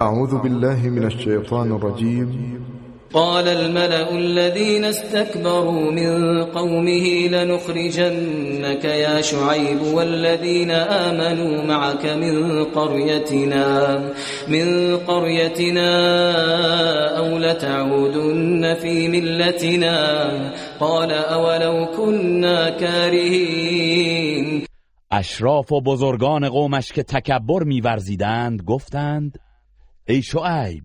اعوذ بالله من الشیطان الرجیم قال الملأ الذين استكبروا من قومه لنخرجنك يا شعيب والذين آمنوا معك من قريتنا من قريتنا أو لتعودن في ملتنا. قال أولو كنا كارهين. اشراف و بزرگان قومش که تکبر میورزیدند گفتند ای شعیب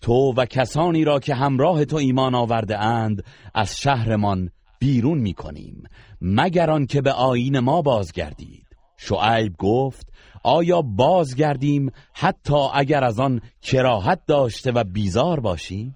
تو و کسانی را که همراه تو ایمان آورده اند از شهرمان بیرون می کنیم مگر آنکه به آیین ما بازگردید. شعیب گفت آیا بازگردیم حتی اگر از آن کراهت داشته و بیزار باشیم؟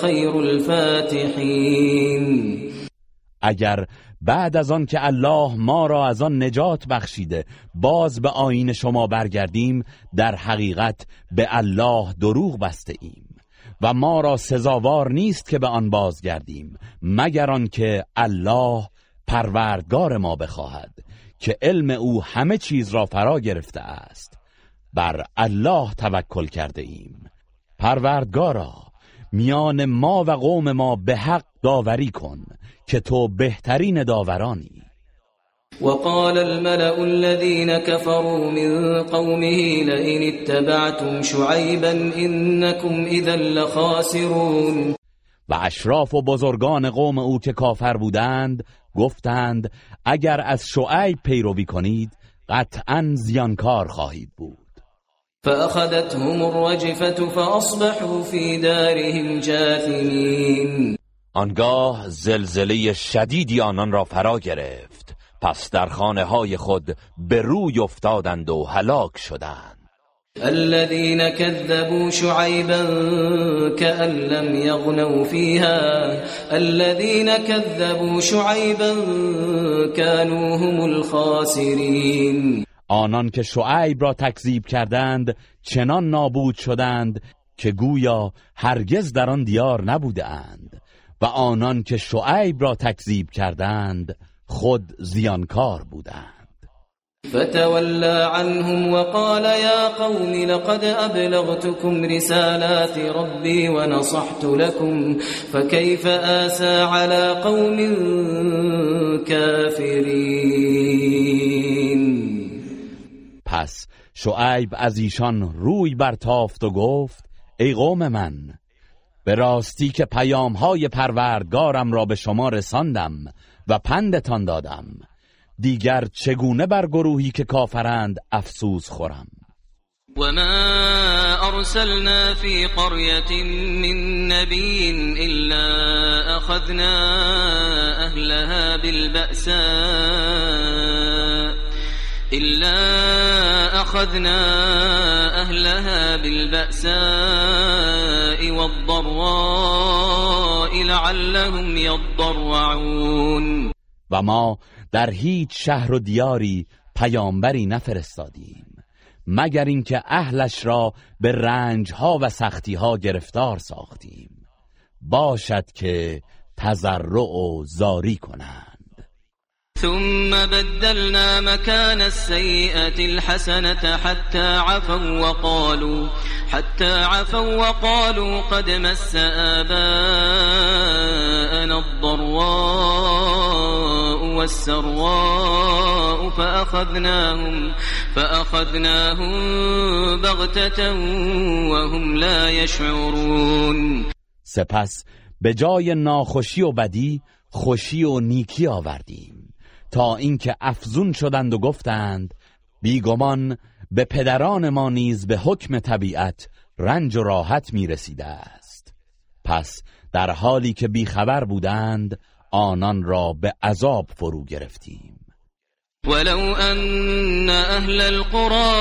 خير الفاتحين. اگر بعد از آن که الله ما را از آن نجات بخشیده باز به آین شما برگردیم در حقیقت به الله دروغ بسته ایم و ما را سزاوار نیست که به آن بازگردیم مگر آنکه الله پروردگار ما بخواهد که علم او همه چیز را فرا گرفته است. بر الله توکل کرده ایم. پروردگارا میان ما و قوم ما به حق داوری کن که تو بهترین داورانی. وقال الملأ الذين كفروا من قومه لئن اتبعتم شعيبا إنكم إذا لخاسرون. و اشراف و بزرگان قوم او که کافر بودند گفتند اگر از شعیب پیروی کنید قطعا زیانکار خواهید بود. فأخذتهم الرجفة فأصبحوا في دارهم جاثمين. آنگاه زلزله شدیدی آنان را فرا گرفت. پس در خانه های خود به روی افتادند و هلاک شدند. الذين كذبوا شعيبا كأن لم يغنوا فيها. الذين كذبوا شعيبا كانوا هم الخاسرين. آنان که شعیب را تکذیب کردند چنان نابود شدند که گویا هرگز در آن دیار نبودند و آنان که شعیب را تکذیب کردند خود زیانکار بودند. فتولى عنهم وقال يا قوم لقد أبلغتكم رسالات ربي ونصحت لكم فكيف آسى على قوم كافرين؟ پس شعیب از ایشان روی برتافت و گفت ای قوم من به راستی که پیامهای پروردگارم را به شما رساندم و پندتان دادم دیگر چگونه بر گروهی که کافرند افسوس خورم؟ وما أرسلنا في قرية من نبي إلا أخذنا أهلها بالبأساء. إلا أخذنا أهلها بالبأساء والضراء لعلهم يضرعون. و ما در هیچ شهر و دیاری پیامبری نفرستادیم مگر اینکه اهلش را به رنجها و سختیها گرفتار ساختیم. باشد که تضرع و زاری کنند. ثم بدلنا مكان السيئة الحسنة حتى عفوا وقالوا حتى عفوا وقالوا قد مس آباءنا الضراء والسراء فأخذناهم فأخذناهم بغتة وهم لا يشعرون. سپس به جای ناخوشی و بدی خوشی آوردیم. تا اینکه افزون شدند و گفتند بیگمان به پدران ما نیز به حکم طبیعت رنج و راحت می رسیده است. پس در حالی که بیخبر بودند آنان را به عذاب فرو گرفتیم. ولو أن أهل القرى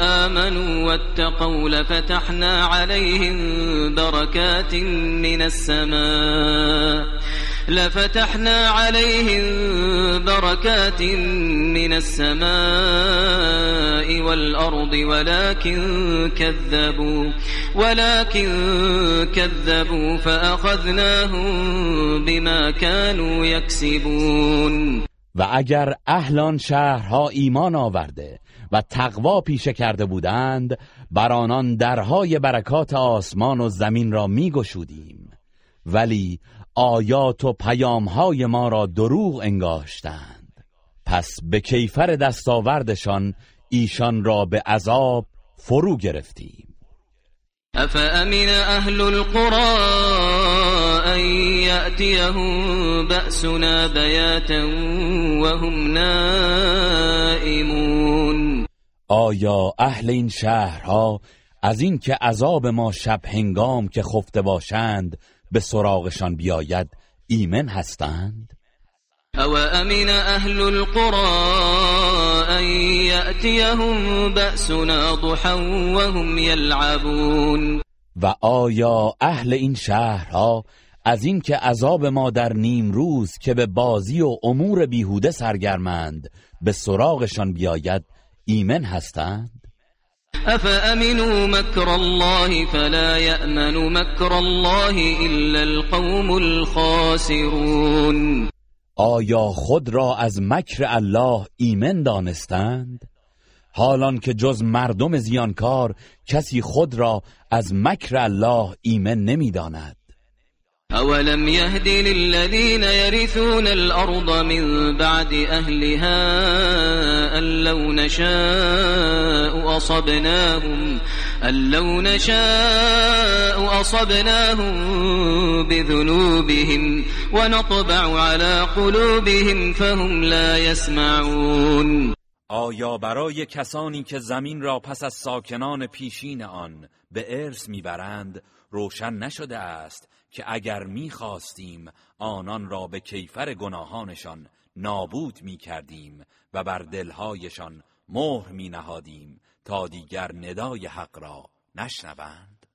آمنوا واتقوا لفتحنا عليهم بركات من السماء لفتحنا عليهم بركات من السماء والأرض ولكن كذبوا ولكن كذبوا فأخذناهم بما كانوا يكسبون. و اگر اهلان شهرها ایمان آورده و تقوا پیشه کرده بودند بر آنان درهای برکات آسمان و زمین را میگشودیم. ولی آیات و پیامهای ما را دروغ انگاشتند. پس به کیفر دستاوردشان ایشان را به عذاب فرو گرفتیم. أفأمن أهل القرى أن يأتيهم بأسنا بياتا وهم نائمون. آیا اهل این شهرها از اینکه عذاب ما شب هنگام که خفته باشند به سراغشان بیاید ایمن هستند؟ او امن اهل القرى ان یأتیهم بأسنا ضحا وهم یلعبون. و آیا اهل این شهرها از اینکه عذاب ما در نیم روز که به بازی و امور بیهوده سرگرمند به سراغشان بیاید ایمن هستند؟ افامنوا مكر الله فلا يأمن مكر الله الا القوم الخاسرون؟ آیا خود را از مکر الله ایمن دانستند؟ حالان که جز مردم زیانکار کسی خود را از مکر الله ایمن نمی‌داند. اولم يهد للذين يرثون الارض من بعد اهلها ان لو نشاء اصبناهم ان لو نشاء اصبناهم بذنوبهم ونطبع على قلوبهم فهم لا يسمعون آیا برای کسانی که زمین را پس از ساکنان پیشین آن به ارث می‌برند روشن نشده است؟ که اگر می‌خواستیم آنان را به کیفر گناهانشان نابود می‌کردیم و بر دلهایشان مهر می نهادیم تا دیگر ندای حق را نشنوند.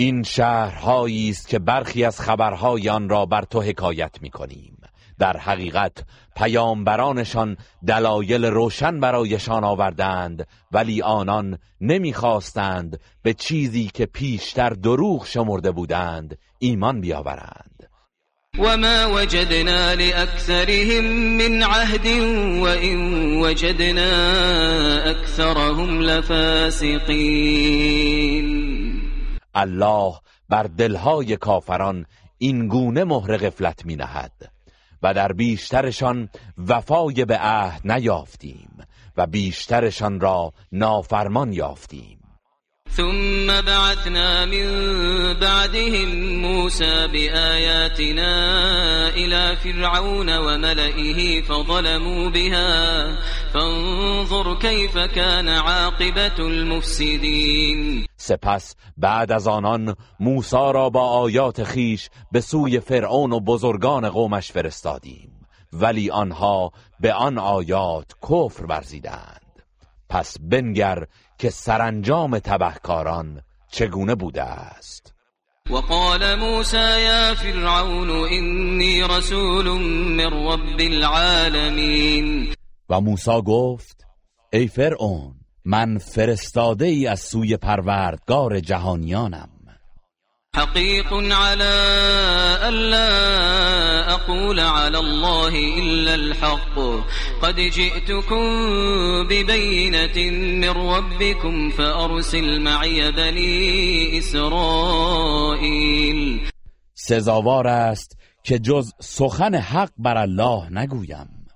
این شهرهایی است که برخی از خبرهای آن را بر تو حکایت می کنیم در حقیقت پیامبرانشان دلایل روشن برایشان آوردند ولی آنان نمی‌خواستند به چیزی که پیشتر دروغ شمرده بودند ایمان بیاورند. وما وجدنا لأكثرهم من عهد وإن وجدنا أكثرهم لفاسقين. الله بر دلهای کافران این گونه مهر غفلت می نهد و در بیشترشان وفای به عهد نیافتیم و بیشترشان را نافرمان یافتیم. ثم بعثنا من بعدهم موسى بآياتنا إلى فرعون وملئه فظلموا بها فانظر كيف كان عاقبة المفسدين سپس بعد از آنان موسی را با آیات خیش به سوی فرعون و بزرگان قومش فرستادیم. ولی آنها به آن آیات کفر ورزیدند. پس بنگر که سرانجام تبهکاران چگونه بوده است؟ وقال موسى يا فرعون إني رسول من رب العالمين و موسی گفت ای فرعون من فرستاده ای از سوی پروردگار جهانیانم. حقيق على ألا أقول على الله إلا الحق. قد جئتكم ببينة من ربكم فأرسل معي بني إسرائيل سزاوار است که جز سخن حق بر الله نگویم.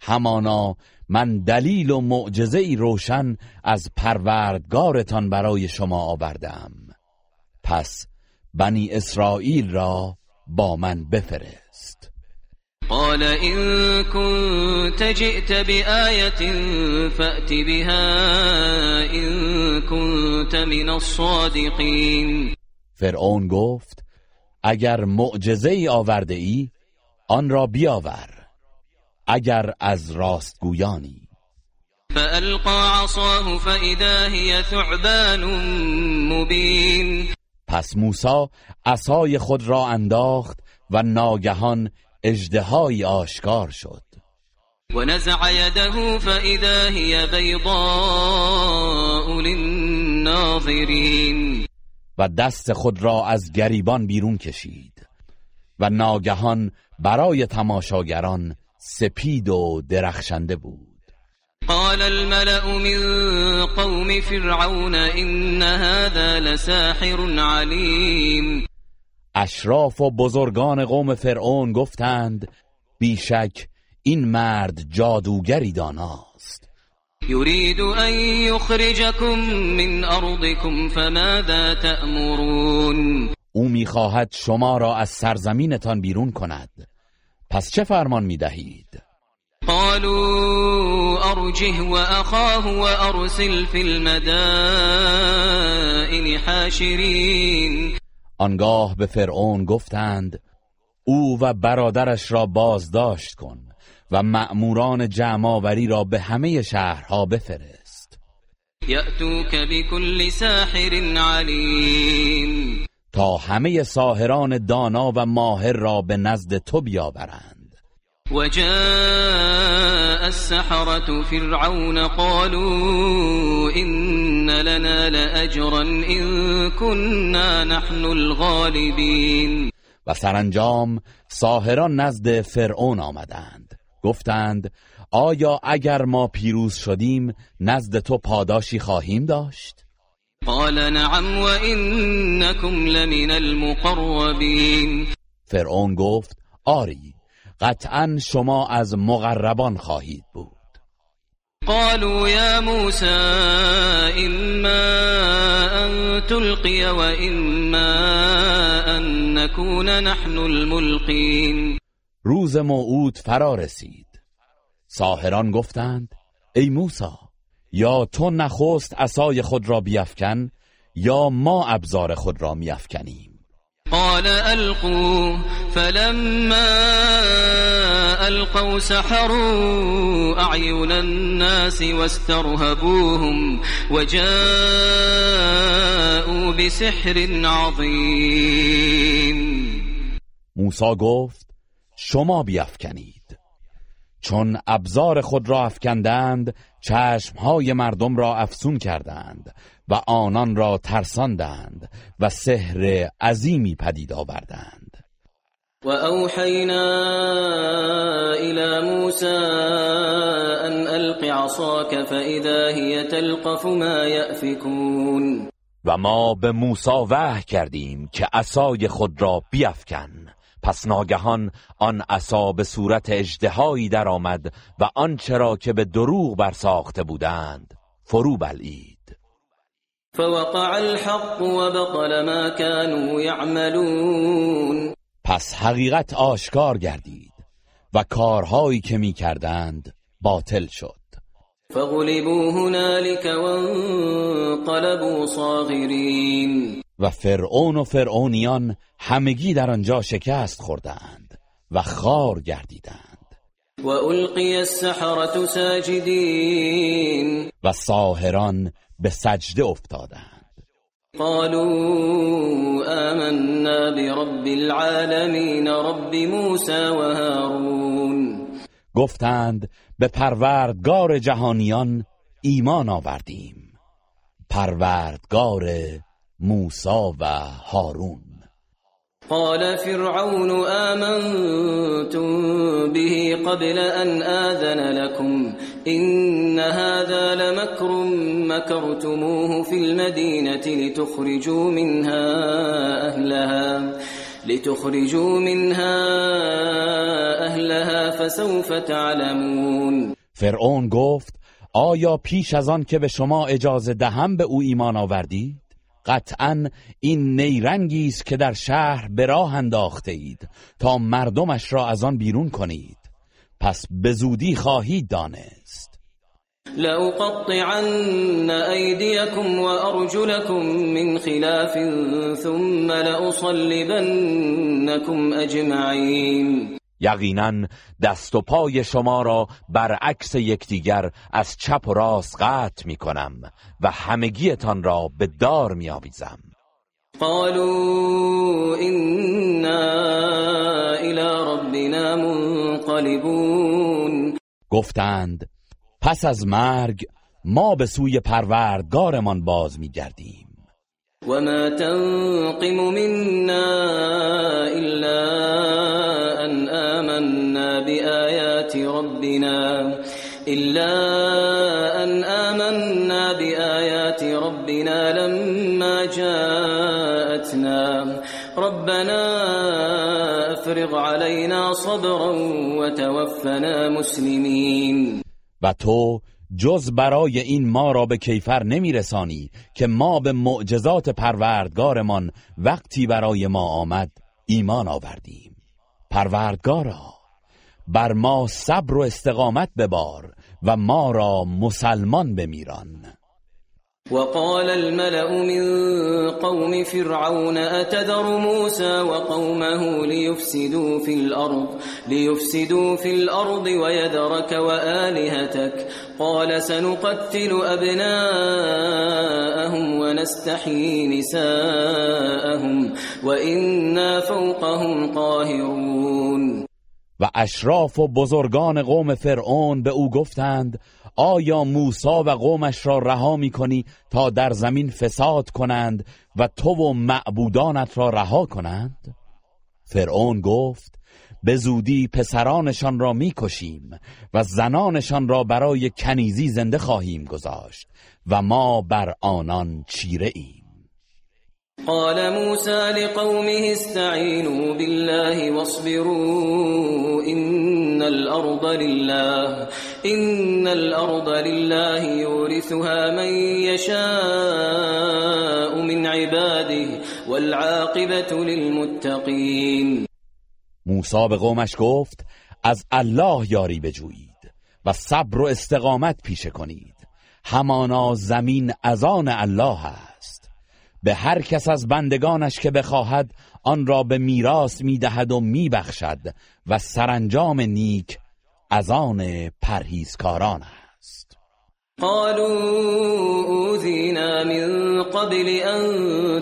همانا من دلیل و معجزه ای روشن از پروردگارتان برای شما آوردم. پس بنی اسرائیل را با من بفرست. قال إن كنت جئت بآية فأت بها إن كنت من الصادقين. فرعون گفت اگر معجزه ای آورده ای آن را بیاور. اگر از راستگویانی فألقى عصاه فإذا هي ثعبان مبين. پس موسی عصای خود را انداخت و ناگهان اژدهایی آشکار شد. ونزع يده فإذا هي بيضاء للناظرين. و دست خود را از گریبان بیرون کشید و ناگهان برای تماشاگران سپید و درخشنده بود. قال الملأ من قوم فرعون إن هذا لساحر عليم. اشراف و بزرگان قوم فرعون گفتند بیشک این مرد جادوگری داناست. يريد أن يخرجكم من أرضكم فماذا تأمرون؟ او می‌خواهد شما را از سرزمینتان بیرون کند. پس چه فرمان می‌دهید؟ قالوا أرجه وأخاه وأرسل في المدائن حاشرين. آنگاه به فرعون گفتند او و برادرش را بازداشت کن و مأموران جمعآوری را به همه شهرها بفرست. يأتوك بكل ساحر عليم تا همه ساهران دانا و ماهر را به نزد تو بیاورند. وجاء السحرة فرعون قالوا إن لنا لأجرا إن كنا نحن الغالبين. و سرانجام ساهران نزد فرعون آمدند. گفتند آیا اگر ما پیروز شدیم نزد تو پاداشی خواهیم داشت؟ قال نعم وإنكم لمن المقربين. فرعون گفت آری قطعا شما از مقربان خواهید بود. قالوا يا موسى إما أن تلقي وإما أن نكون نحن الملقين. روز موعود فرا رسید. ساهران گفتند ای موسی یا تو نخست عصای خود را بیفکن یا ما ابزار خود را میافکنیم. قال ألقوا فلما ألقوا سحروا أعين الناس واسترهبوهم وجاءوا بسحر عظيم. موسی گفت شما بیافکنید چون ابزار خود را افکندند چشمهای مردم را افسون کردند و آنان را ترساندند و سحر عظیمی پدید آوردند. وأوحينا إلى موسى أن ألق عصاك فإذا هي تلقف ما يأفكون و ما به موسی وحی کردیم که عصای خود را بیفکن. پس ناگهان آن عصا به صورت اژدهایی درآمد و آنچه را که به دروغ برساخته بودند. فرو بلعید. فوقع الحق وبطل ما كانوا يعملون. پس حقیقت آشکار گردید و کارهایی که می کردند باطل شد. فغلبوا هنالك وانقلبوا صاغرين و فرعون و فرعونیان همگی در آنجا شکست خوردند و خار گردیدند. وألقي السحرة ساجدين و ساهران به سجده افتادند. قالوا آمنا برب العالمين رب موسى وهارون گفتند به پروردگار جهانیان ایمان آوردیم. پروردگار موسی و هارون. قال فرعون آمنتم به قبل أن آذن لكم. إن هذا لمكر مكرتموه في المدينة لتخرجوا منها أهلها لتخرجوا منها أهلها فسوف تعلمون. فرعون گفت آیا پیش از آن که به شما اجازه دهم به او ایمان آوردید؟ قطعا این نیرنگی است که در شهر به راه انداخته اید تا مردمش را از آن بیرون کنید. پس به زودی خواهید دانست. لأقطعن أيديكم وأرجلكم من خلاف ثم لأصلبنكم أجمعين یقینا دست و پای شما را برعکس یکدیگر از چپ و راست قطع می کنم و همگیتان را به دار می آویزم. قالوا إنا إلى ربنا منقلبون. گفتند پس از مرگ ما به سوی پروردگارمان باز می گردیم. وما تنقم منا إلا أن آمنا بآيات ربنا إلا أن آمنا بآيات ربنا لما جاءتنا ربنا افرغ علينا صبرا وتوفنا مسلمين جز برای این ما را به کیفر نمیرسانی که ما به معجزات پروردگارمان وقتی برای ما آمد ایمان آوردیم. پروردگارا بر ما صبر و استقامت ببار و ما را مسلمان بمیران. وقال الملأ من قوم فرعون أتذر موسى وقومه ليفسدوا في الأرض ليفسدوا في الأرض ويذرك وآلهتك. قال سنقتل أبناءهم ونستحيي نساءهم وإنا فوقهم قاهرون. و اشراف و بزرگان قوم فرعون به أو گفتند آیا موسا و قومش را رها می کنی تا در زمین فساد کنند و تو و معبودانت را رها کنند؟ فرعون گفت به زودی پسرانشان را می‌کشیم و زنانشان را برای کنیزی زنده خواهیم گذاشت و ما بر آنان چیره ایم قال موسى لقومه استعينوا بالله واصبروا إن الأرض لله إن الأرض لله يورثها من يشاء من عباده والعاقبة للمتقين. موسی به قومش گفت از الله یاری بجویید و صبر و استقامت پیشه کنید. همانا زمین از آن الله است. به هر کس از بندگانش که بخواهد آن را به میراث می‌دهد و میبخشد و سرانجام نیک از آن پرهیزکاران است. قالوا أوذينا من قبل أن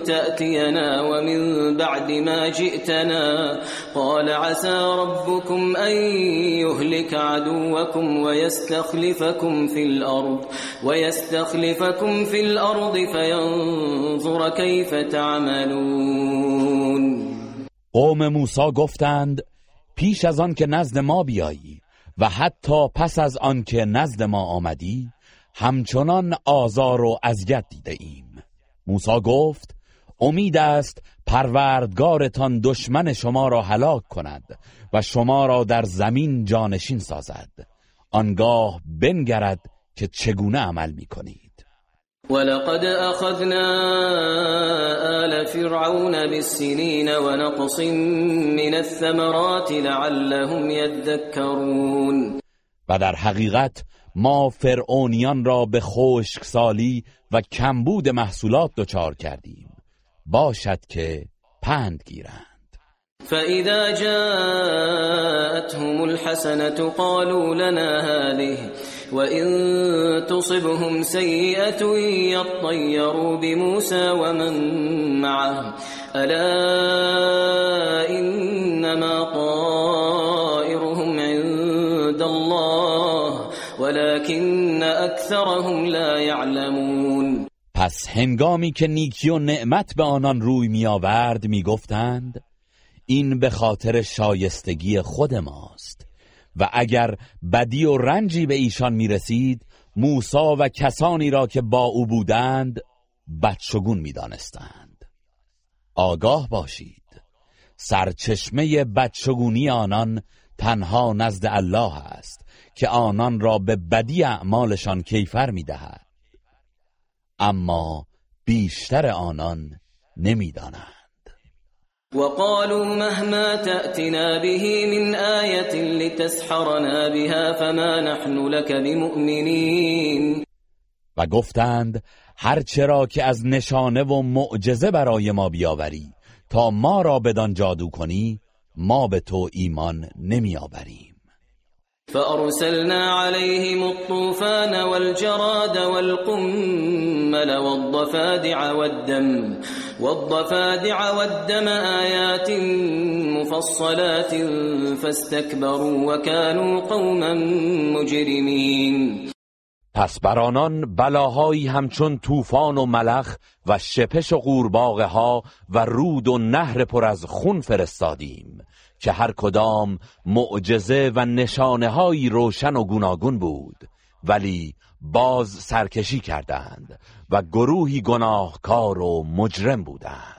تأتينا ومن بعد ما جئتنا. قال عسى ربكم أن يهلك عدوكم ويستخلفكم في الأرض ويستخلفكم في الأرض فينظر كيف تعملون. قوم موسی گفتند پیش از آن که نزد ما بیایی و حتی پس از آن که نزد ما آمدی همچنان آزار و اذیت دیده ایم. موسی گفت امید است پروردگارتان دشمن شما را هلاک کند و شما را در زمین جانشین سازد. آنگاه بنگرد که چگونه عمل می کنید ولقد أخذنا آل فرعون بالسنين ونقص من الثمرات لعلهم يذكرون. و در حقیقت ما فرعونیان را به خشکسالی و کمبود محصولات دچار کردیم. باشد که پند گیرند. فإذا جاءتهم الحسنة قالوا لنا هذه وإن تصبهم سيئة يطيروا بموسى ومن معه. ألا إنما طائرهم أكثرهم لا يعلمون پس هنگامی که نیکی و نعمت به آنان روی می آورد می گفتند این به خاطر شایستگی خود ماست. و اگر بدی و رنجی به ایشان می رسید موسا و کسانی را که با او بودند بدشگون می دانستند آگاه باشید. سرچشمه بدشگونی آنان تنها نزد الله است. که آنان را به بدی اعمالشان کیفر می‌دهد. اما بیشتر آنان نمی‌دانند. وقالوا مهما تأتنا به من آية لتسحرنا بها فما نحن لك بمؤمنين و گفتند هر چرا که از نشانه و معجزه برای ما بیاوری تا ما را بدان جادو کنی ما به تو ایمان نمی آوریم فأرسلنا عليهم الطوفان والجراد والقمل والضفادع والدم والضفادع والدم آيات مفصلات فاستكبروا وكانوا قوما مجرمين. پس بر آنان بلاهایی همچون طوفان و ملخ و شپش و قورباغه ها و رود و نهر پر از خون فرستادیم. که هر کدام معجزه و نشانه های روشن و گوناگون بود ولی باز سرکشی کردند و گروهی گناهکار و مجرم بودند.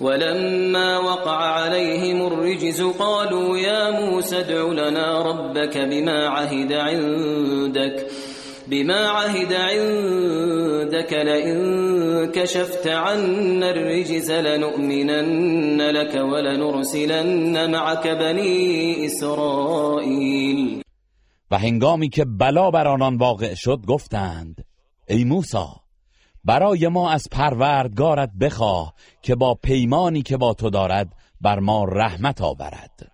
ولما وقع عليهم الرجز قالوا يا موسى ادع لنا ربك بما عهد عندك. بما عهد عندك لئن كشفت عنا الرجز لنؤمنن لك ولنرسلن معك بني اسرائیل و هنگامی که بلا بر آنان واقع شد گفتند ای موسی برای ما از پروردگارت بخواه که با پیمانی که با تو دارد بر ما رحمت آورد.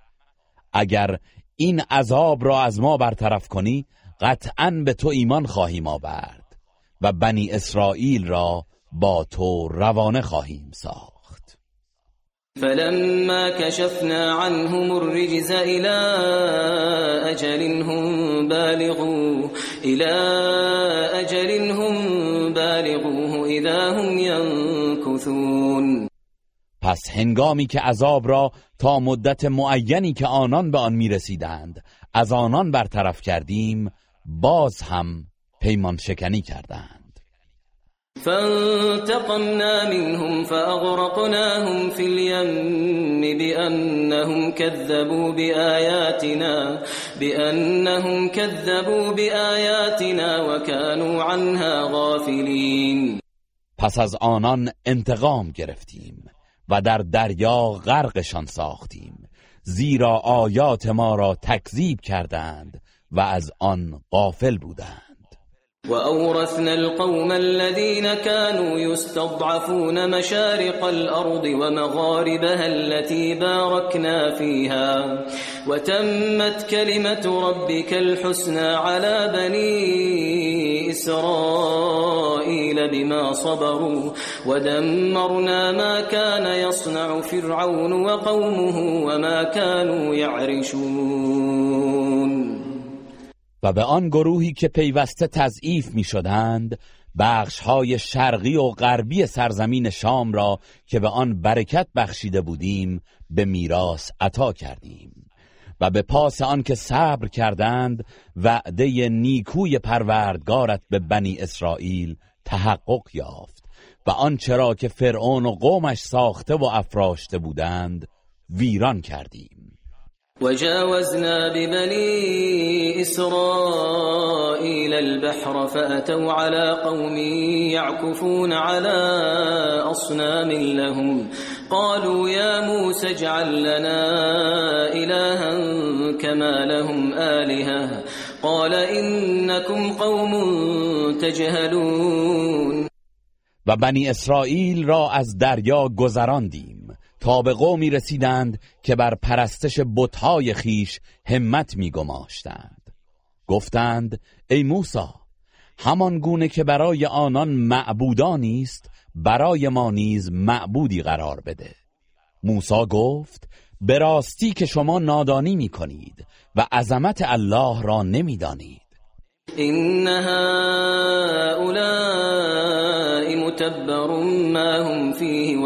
اگر این عذاب را از ما برطرف کنی قطعا به تو ایمان خواهیم آورد و بنی اسرائیل را با تو روانه خواهیم ساخت. فلما كشفنا عنهم الرجز الى اجل هم بالغوا الى اجل هم بالغوه اذا هم ينكثون پس هنگامی که عذاب را تا مدت معینی که آنان به آن می‌رسیدند از آنان برطرف کردیم باز هم پیمان شکنی کردند. فانتقمنا منهم فأغرقناهم في اليم بأنهم كذبوا بآياتنا بأنهم كذبوا بآياتنا وكانوا عنها غافلين. پس از آنان انتقام گرفتیم و در دریا غرقشان ساختیم زیرا آیات ما را تکذیب کردند و از آن غافل بودند. وأورثنا القوم الذين كانوا يستضعفون مشارق الأرض ومغاربها التي باركنا فيها وتمت كلمة ربك الحسنى على بني إسرائيل بما صبروا ودمرنا ما كان يصنع فرعون وقومه وما كانوا يعرشون. و به آن گروهی که پیوسته تضعیف می شدند بخش های شرقی و غربی سرزمین شام را که به آن برکت بخشیده بودیم به میراث عطا کردیم و به پاس آن که صبر کردند وعده نیکوی پروردگارت به بنی اسرائیل تحقق یافت و آنچه را که فرعون و قومش ساخته و افراشته بودند ویران کردیم. وجاوزنا ببني إسرائيل البحر فأتوا على قوم يعكفون على أصنام لهم. قالوا يا موسى اجعل لنا إلها كما لهم آلهة. قال إنكم قوم تجهلون. و بنی اسرائیل را از دریا گذراندیم. تا به قومی رسیدند که بر پرستش بتهای خیش همت میگماشتند. گفتند ای موسی همان گونه که برای آنان معبودانی است برای ما نیز معبودی قرار بده. موسی گفت به راستی که شما نادانی می کنید و عظمت الله را نمی‌دانید. این هؤلاء متبر ما هم فيه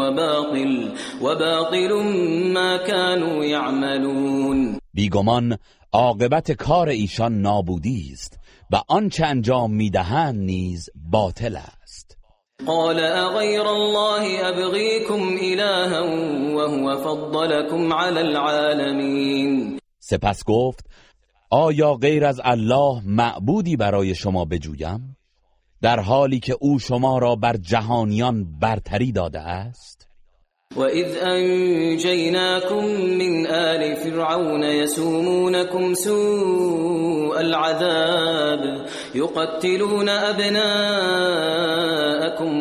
وباطل وباطل ما كانوا يعملون. بیگمان عاقبت کار ایشان نابودی است و آنچه انجام می‌دهند نیز باطل است. قال اغير الله ابغيكم الها وهو فضلكم على العالمين. سپس گفت آیا غیر از الله معبودی برای شما بجویم؟ در حالی که او شما را بر جهانیان برتری داده است؟ وَإِذْ أَنْجَيْنَاكُمْ مِنْ آلِ فِرْعَوْنَ يَسُومُونَكُمْ سُوءَ الْعَذَابِ يُقَتِّلُونَ أَبْنَاءَكُمْ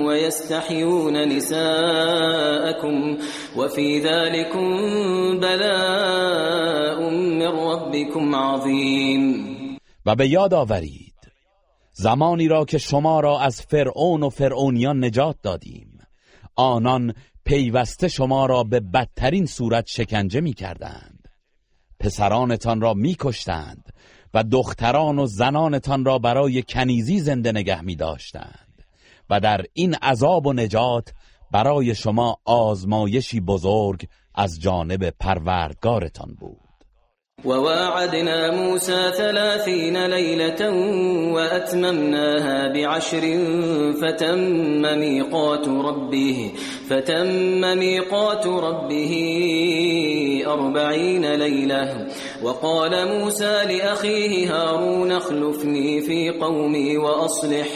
وَيَسْتَحْيُونَ نِسَاءَكُمْ وَفِي ذَلِكُمْ بَلَاءٌ مِّن رَّبِّكُمْ عَظِيمٌ. و به یاد آورید زمانی را که شما را از فرعون و فرعونیان نجات دادیم. آنان پیوسته شما را به بدترین صورت شکنجه می کردند پسرانتان را می کشتند و دختران و زنانتان را برای کنیزی زنده نگه می داشتند و در این عذاب و نجات برای شما آزمایشی بزرگ از جانب پروردگارتان بود. وواعدنا موسى ثلاثين ليلة وأتممناها بعشر فتم ميقات ربه فتم ميقات ربه أربعين ليلة. وقال موسى لأخيه هارون اخلفني في قومي وأصلح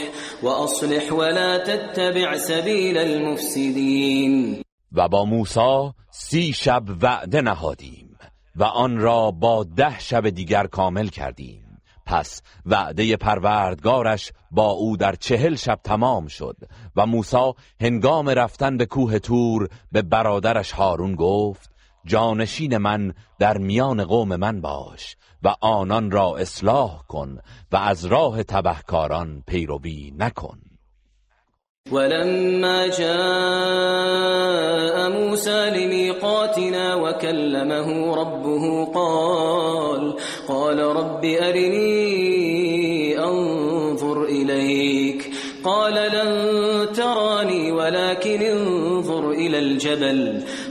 وأصلح ولا تتبع سبيل المفسدين. و با موسی سی شب وعده نهادیم. و آن را با ده شب دیگر کامل کردیم. پس وعده پروردگارش با او در چهل شب تمام شد و موسی هنگام رفتن به کوه تور به برادرش هارون گفت جانشین من در میان قوم من باش و آنان را اصلاح کن و از راه تبهکاران پیروی نکن. ولما جاء موسى لميقاتنا وكلمه ربه قال قال رب أرني أنظر إليك. قال لن تراني ولكن انظر إلى الجبل.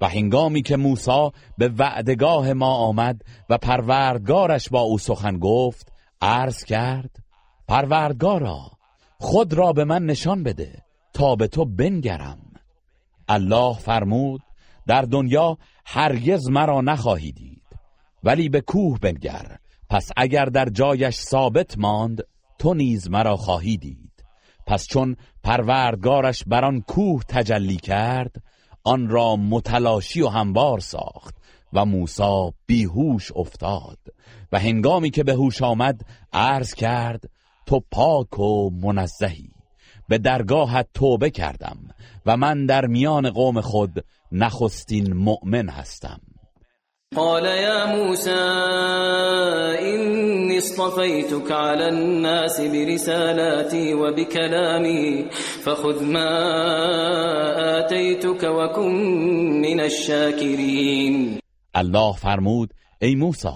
و هنگامی که موسی به وعدگاه ما آمد و پروردگارش با او سخن گفت عرض کرد پروردگارا خود را به من نشان بده تا به تو بنگرم. الله فرمود در دنیا هرگز مرا نخواهی دید ولی به کوه بنگر پس اگر در جایش ثابت ماند تو نیز مرا خواهی دید. پس چون پروردگارش بر آن کوه تجلی کرد آن را متلاشی و هموار ساخت و موسی بیهوش افتاد و هنگامی که به هوش آمد عرض کرد تو پاک و منزهی به درگاهت توبه کردم و من در میان قوم خود نخستین مؤمن هستم. قال يا موسى إني اصطفيتك على الناس برسالاتي وبكلامي فخذ ما آتيتك وكن من الشاكرين. الله فرمود ای موسی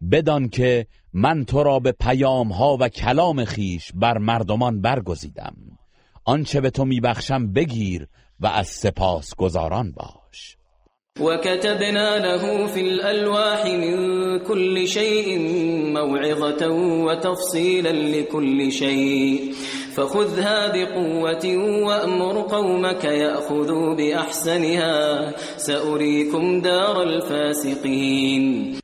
بدان که من تو را به پیام ها و کلام خیش بر مردمان برگزیدم. آنچه به تو میبخشم بگیر و از سپاس گزاران باش. وكتبنا له في الألواح من كل شيء موعظة وتفصيلا لكل شيء. فخذها بقوة وأمر قومك يأخذوا بأحسنها. سأريكم دار الفاسقين.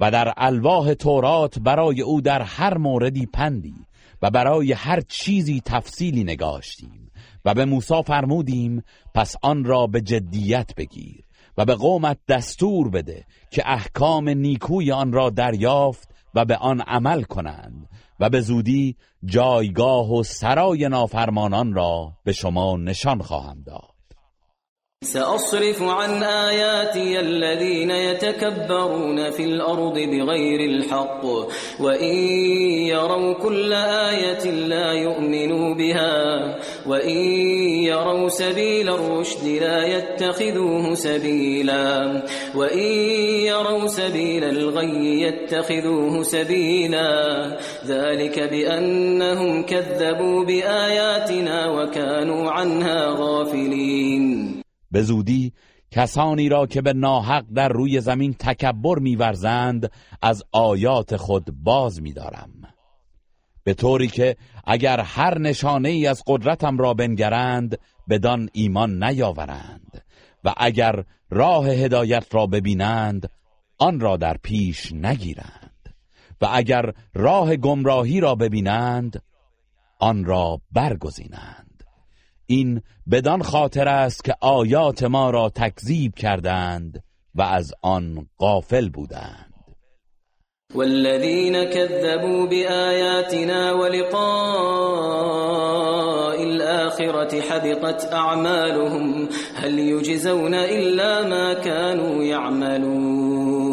و در الواح تورات برای او در هر موردی پندی و برای هر چیزی تفصیلی نگاشتیم و به موسی فرمودیم پس آن را به جدیت بگیر. و به قومت دستور بده که احکام نیکوی آن را دریافت و به آن عمل کنند و به زودی جایگاه و سرای نافرمانان را به شما نشان خواهم داد. سأصرف عن آياتي الذين يتكبرون في الأرض بغير الحق وإن يروا كل آية لا يؤمنوا بها وإن يروا سبيل الرشد لا يتخذوه سبيلا. وإن يروا سبيل الغي يتخذوه سبيلا. ذلك بأنهم كذبوا بآياتنا وكانوا عنها غافلين. به کسانی را که به ناحق در روی زمین تکبر میورزند از آیات خود باز میدارم. به طوری که اگر هر نشانه ای از قدرتم را بنگرند بدان ایمان نیاورند. و اگر راه هدایت را ببینند آن را در پیش نگیرند. و اگر راه گمراهی را ببینند آن را برگزینند. این بدان خاطر است که آیات ما را تکذیب کردند و از آن غافل بودند. والذين كذبوا بآياتنا ولقاء الآخرة حبطت أعمالهم هل يجزون إلا ما كانوا يعملون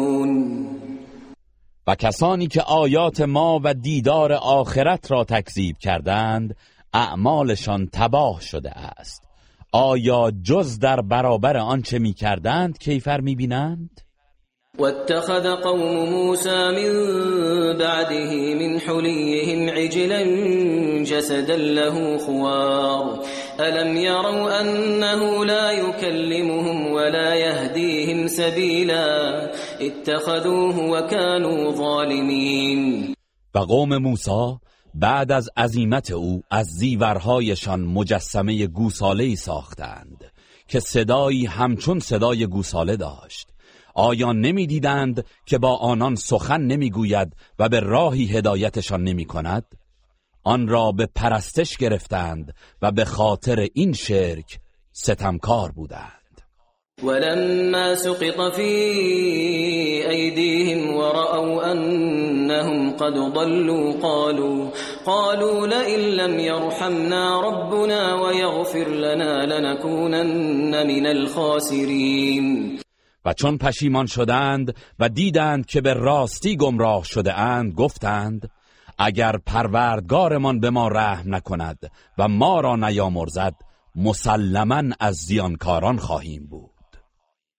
و کسانی که آیات ما و دیدار آخرت را تکذیب کردند اعمالشان تباه شده است آیا جز در برابر آنچه می کردند کیفر می بینند؟ واتخذ قوم موسى من بعده من حليهم عجلا جسدا له خوار. ألم يروا أنه لا يكلمهم ولا يهديهم سبيلا؟ اتخذوه وكانوا ظالمين. و قوم موسی بعد از عزیمت او از زیورهایشان مجسمه گوساله ساختند که صدایی همچون صدای گوساله داشت. آیا نمی‌دیدند که با آنان سخن نمی‌گوید و به راهی هدایتشان نمی کند؟ آن را به پرستش گرفتند و به خاطر این شرک ستمکار بودند ولما سقط في أيديهم ورأوا أنهم قد ضلوا قالوا قالوا لئن لم يرحمنا ربنا ويغفر لنا لنكونن من الخاسرين و چون پشیمان شدند و دیدند که به راستی گمراه شده اند گفتند اگر پروردگارمان به ما رحم نکند و ما را نیامرزد مسلما از زیانکاران خواهیم بود.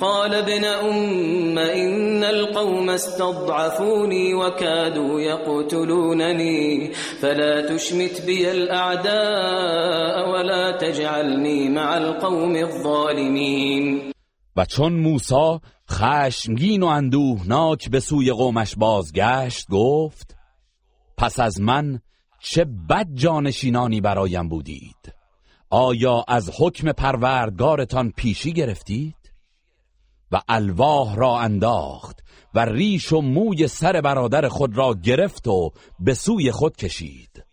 قال ابن أم إن القوم استضعفوني وكادوا يقتلونني فلا تشمت بي الأعداء ولا تجعلني مع القوم الظالمين. و چون موسی خشمگین و اندوهناک به سوی قومش بازگشت گفت پس از من چه بد جانشینانی برایم بودید. آیا از حکم پروردگارتان پیشی گرفتید؟ و الواح را انداخت و ریش و موی سر برادر خود را گرفت و به سوی خود کشید.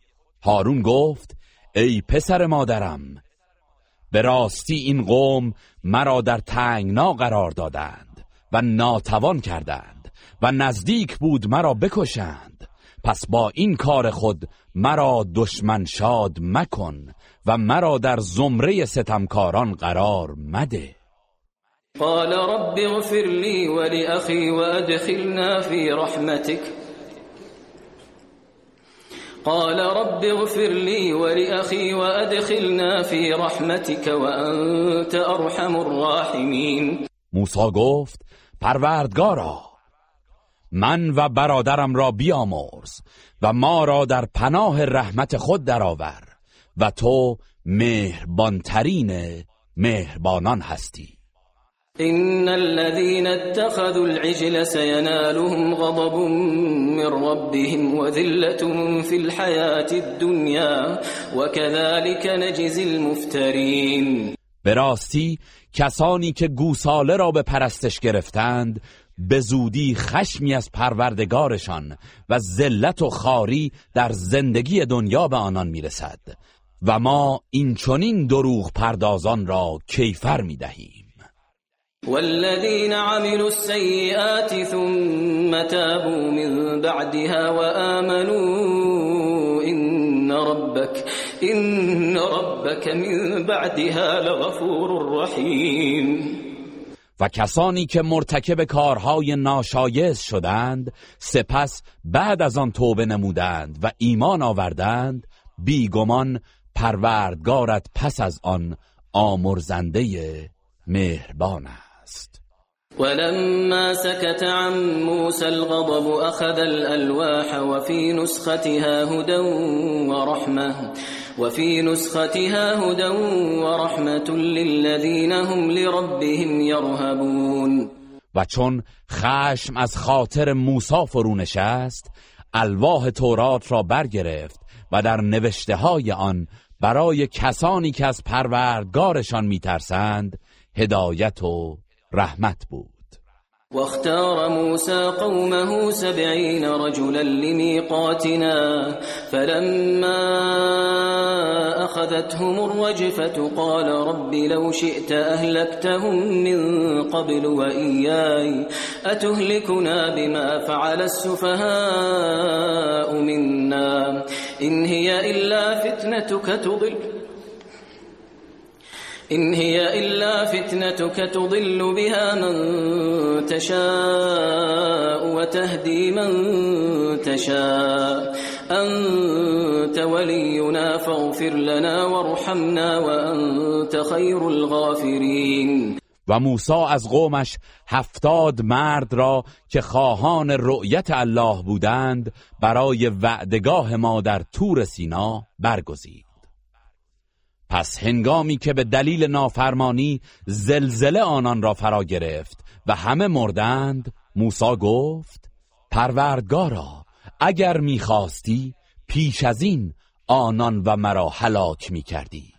هارون گفت ای پسر مادرم به راستی این قوم مرا در تنگنا قرار دادند و ناتوان کردند و نزدیک بود مرا بکشند. پس با این کار خود مرا دشمن شاد مکن و مرا در زمره ستمکاران قرار مده. قال رب اغفر لي ولأخي وأدخلنا في رحمتك. قال رب اغفر لي ولأخي وأدخلنا في رحمتك وأنت أرحم الراحمين. موسی گفت پروردگارا من و برادرم را بیامرز و ما را در پناه رحمت خود درآور و تو مهربانترین مهربانان هستی. إن الذين اتخذوا العجل سينالهم غضب من ربهم وذلة في الحياة الدنيا وكذلك نجزي المفترين. به راستی کسانی که گوساله را به پرستش گرفتند به زودی خشمی از پروردگارشان و ذلت و خاری در زندگی دنیا به آنان می‌رسد و ما این چنین دروغ پردازان را کیفر می‌دهیم. والذين عملوا السيئات ثم تابوا من بعدها وآمنوا إن ربك إن ربك من بعدها لغفور رحيم. و کسانی که مرتکب کارهای ناشایست شدند سپس بعد از آن توبه نمودند و ایمان آوردند بیگمان پروردگارت پس از آن آمرزنده مهربان ولما سكت عن موسى الغضب أخذ الألواح وفي نسختها هدى ورحمة وفي نسختها هدى ورحمة للذين هم لربهم يرهبون. و چون خشم از خاطر موسی فرو نشست الواح تورات را برگرفت و در نوشته های آن برای کسانی که از پروردگارشان میترسند هدایت و رحمت بود. واختار موسى قومه سبعين رجلا لميقاتنا فلما أخذتهم الرجفة قال رب لو شئت أهلكتهم من قبل وإياي أتهلكنا بما فعل السفهاء منا؟ إن هي إلا فتنتك تضل. إن هي إلا فتنتك تضل بها من تشاء وتهدي من تشاء. أنت ولينا فاغفر لنا وارحمنا وأنت خير الغافرين. و موسی از قومش هفتاد مرد را که خواهان رؤیت الله بودند برای وعدگاه ما در تور سینا برگزید. پس هنگامی که به دلیل نافرمانی زلزله آنان را فرا گرفت و همه مردند موسی گفت پروردگارا اگر می‌خواستی پیش از این آنان و مرا هلاک می‌کردی.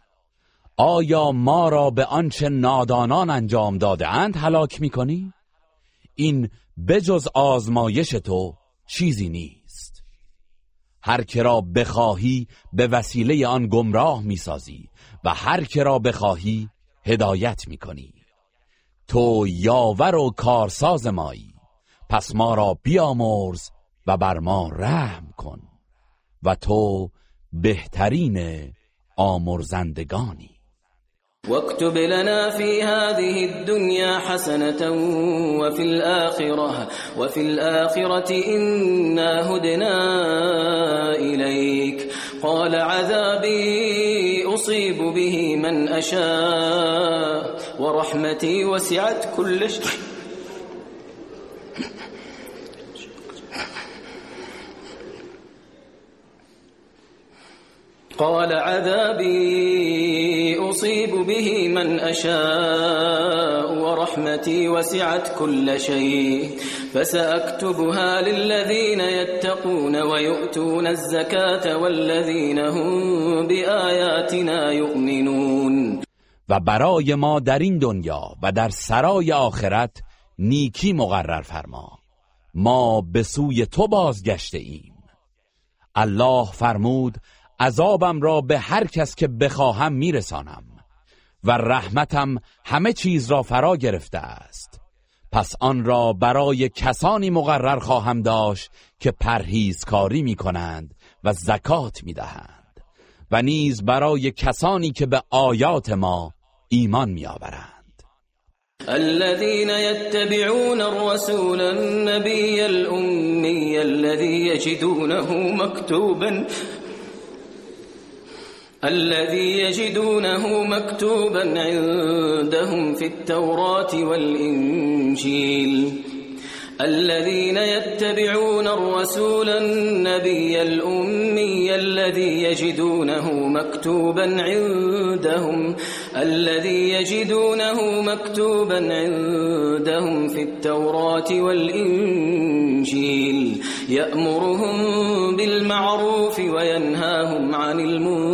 آیا ما را به آنچه نادانان انجام داده اند هلاک می‌کنی؟ این بجز آزمایش تو چیزی نیست. هر که را بخواهی به وسیله آن گمراه می‌سازی. و هر که را بخواهی هدایت می‌کنی. تو یاور و کارساز مایی. پس ما را بیامرز و بر ما رحم کن و تو بهترین آمرزندگانی. واكتب لنا في هذه الدنيا حسنة وفي الآخرة وفي الآخرة إنا هدنا إليك قال عذابي أصيب به من أشاء. ورحمتي وسعت كل شيء. قال عذابي أصيب به من أشاء ورحمتي وسعت كل شيء فسأكتبها للذين يتقون ويؤتون الزكاة والذين هم بآياتنا يؤمنون. و برای ما در این دنیا و در سرای آخرت نیکی مقرر فرما. ما به سوی تو بازگشته ایم الله فرمود عذابم را به هر کس که بخواهم میرسانم و رحمتم همه چیز را فرا گرفته است. پس آن را برای کسانی مقرر خواهم داشت که پرهیزکاری می کنند و زکات می دهند و نیز برای کسانی که به آیات ما ایمان می آورند الذين يتبعون الرسول النبي الأمي الذي يجدونه مكتوبا الذي يجدونه مكتوبا عندهم في التوراة والإنجيل. الذين يتبعون الرسول النبي الأمي الذي يجدونه مكتوبا عندهم. الذي يجدونه مكتوبا عندهم في التوراة والإنجيل. يأمرهم بالمعروف وينهاهم عن المنكر.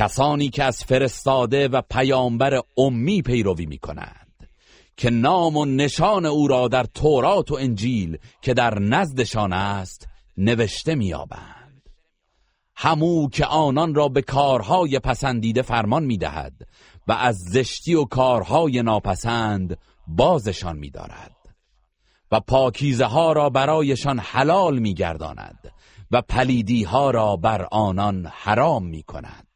کسانی که از فرستاده و پیامبر امی پیروی می کنند که نام و نشان او را در تورات و انجیل که در نزدشان است نوشته میابند همو که آنان را به کارهای پسندیده فرمان می‌دهد و از زشتی و کارهای ناپسند بازشان میدارد و پاکیزه ها را برایشان حلال میگرداند و پلیدی ها را بر آنان حرام می کند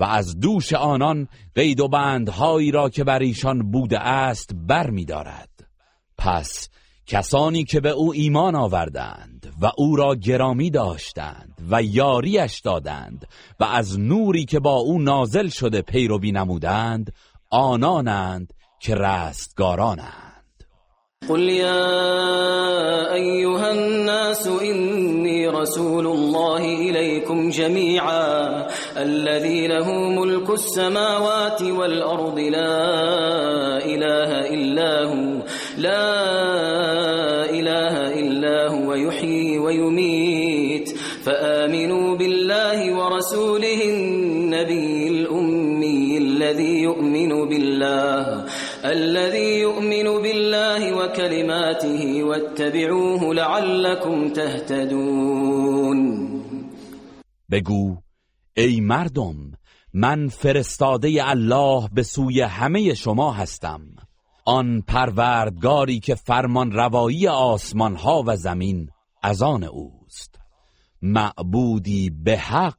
و از دوش آنان قید و بندهایی را که بر ایشان بوده است بر می دارد. پس کسانی که به او ایمان آوردند و او را گرامی داشتند و یاریش دادند و از نوری که با او نازل شده پیروی نمودند آنانند که رستگارانند قل يا أيها الناس إني رسول الله إليكم جميعا الذي له ملك السماوات والأرض لا إله إلا هو لا إله إلا هو يحيي ويميت. فآمنوا بالله ورسوله النبي الأمي الذي يؤمن بالله الذي يؤمن بالله وكلماته واتبعوه لعلكم تهتدون. بگو ای مردم من فرستاده الله به سوی همه شما هستم. آن پروردگاری که فرمان روایی آسمان ها و زمین از آن اوست. معبودی به حق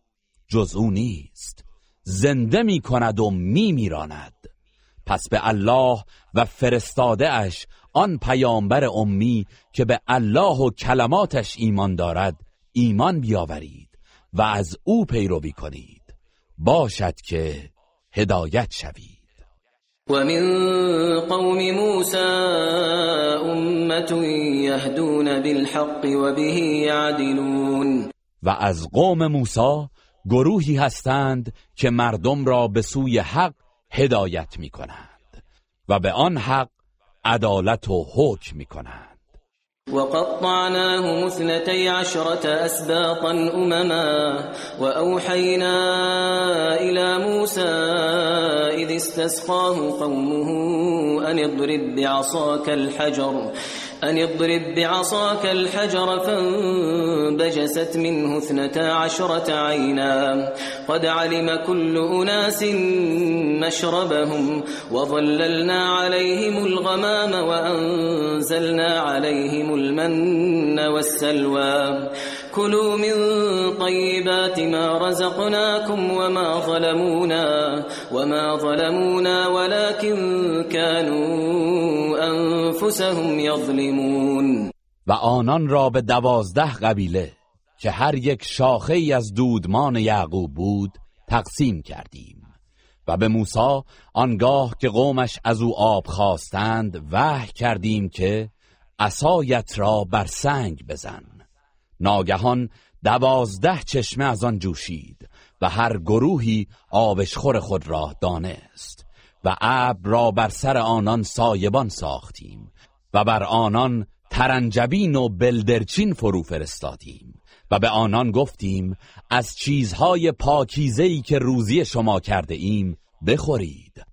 جز او نیست. زنده می کند و می میراند پس به الله و فرستاده اش آن پیامبر امی که به الله و کلماتش ایمان دارد ایمان بیاورید و از او پیروی کنید. باشد که هدایت شوید. و من قوم موسى امت یهدون بالحق و به یعدلون و از قوم موسی گروهی هستند که مردم را به سوی حق هدایت می کنند و به آن حق عدالت و حکم می کنند وقطعناه مثنتي عشرة أسباطا أمما وأوحينا إلى موسى إذ استسقاه قومه أن اضرب بعصاك الحجر أن اضرب بعصاك الحجر فانبجست منه اثنتا عشرة عينا. قد علم كل أناس مشربهم وظللنا عليهم الغمام وأنزلنا عليهم المن والسلوى. كلوا من طيبات ما رزقناكم وما ظلمونا وما ظلمونا ولكن كانوا انفسهم یظلمون و آنان را به دوازده قبیله که هر یک شاخه ای از دودمان یعقوب بود تقسیم کردیم و به موسی آنگاه که قومش از او آب خواستند وحی کردیم که عصایت را بر سنگ بزن. ناگهان دوازده چشمه از آن جوشید و هر گروهی آبشخور خود را دانست و ابر را بر سر آنان سایبان ساختیم و بر آنان ترنجبین و بلدرچین فرو فرستادیم و به آنان گفتیم از چیزهای پاکیزهی که روزی شما کرده ایم بخورید.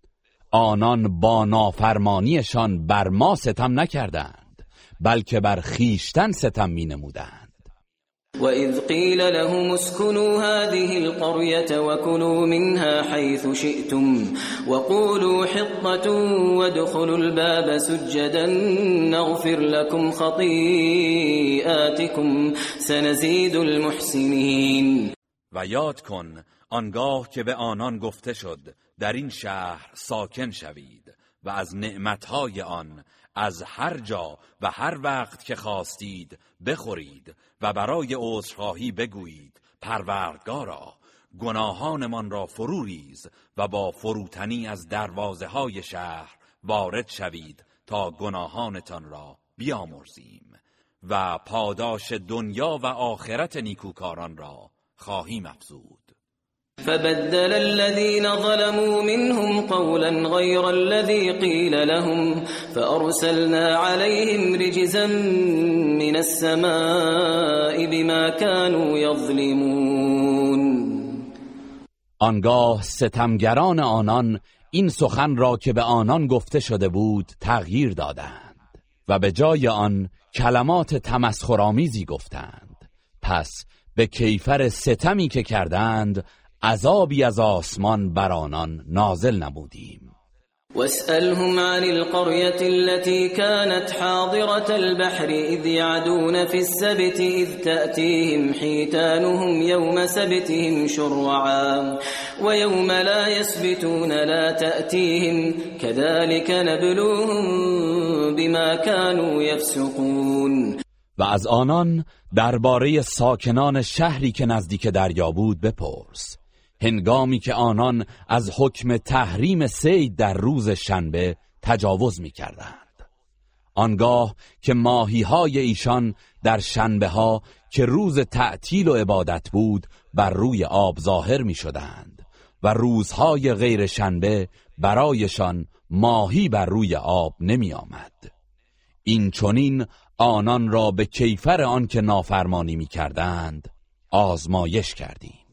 آنان با نافرمانیشان بر ما ستم نکردند بلکه بر خیشتن ستم می نمودند وإذ قيل لهم اسكنوا هذه القرية وكلوا منها حيث شئتم وقولوا حطة وادخلوا الباب سجدا نغفر لكم خطيئاتكم سنزيد المحسنين. و یاد کن آنگاه که به آنان گفته شد در این شهر ساکن شوید و از نعمتهای آن از هر جا و هر وقت که خواستید بخورید و برای عذرخواهی بگویید پروردگارا گناهانمان را فرو ریز و با فروتنی از دروازه های شهر وارد شوید تا گناهانتان را بیامرزیم و پاداش دنیا و آخرت نیکوکاران را خواهیم افزود. فبدل الذين ظلموا منهم قولا غير الذي قيل لهم فأرسلنا عليهم رجزا من السماء بما كانوا يظلمون. آنگاه ستمگران آنان این سخن را که به آنان گفته شده بود تغییر دادند و به جای آن کلمات تمسخرآمیزی گفتند. پس به کیفر ستمی که کردند عذابی از آسمان بر آنان نازل نمودیم واسألهم عن القرية التي كانت حاضرة البحر إذ يعدون في السبت إذ تأتيهم حيتانهم يوم سبتهم شرعا ويوم لا يسبتون لا تأتيهم كذلك نبلوهم بما كانوا يفسقون. و از آنان درباره ساکنان شهری که نزدیک دریا بود بپرس. هنگامی که آنان از حکم تحریم سید در روز شنبه تجاوز می کردند. آنگاه که ماهی های ایشان در شنبه ها که روز تعطیل و عبادت بود بر روی آب ظاهر می شدند و روزهای غیر شنبه برایشان ماهی بر روی آب نمی آمد. این چونین آنان را به کیفر آن که نافرمانی می کردند آزمایش کردیم.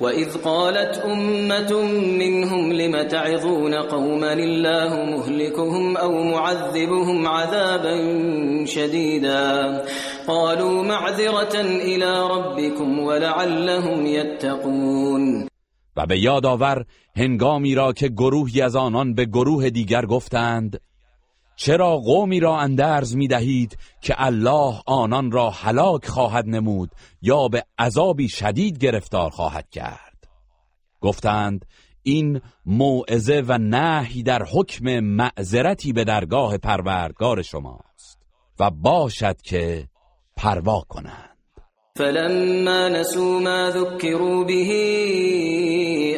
وإذ قالت أمة منهم لم تعظون قوما الله مهلكهم أو معذبهم عذابا شديدا؟ قالوا معذرة إلى ربكم ولعلهم يتقون. و به یاد آور هنگامی را که گروهی از آنان به گروه دیگر گفتند چرا قومی را اندرز می دهید که الله آنان را هلاک خواهد نمود یا به عذابی شدید گرفتار خواهد کرد؟ گفتند این موعظه و نهی در حکم معذرتی به درگاه پروردگار شماست و باشد که پروا کنند. فلما نسوا ما ذكروا به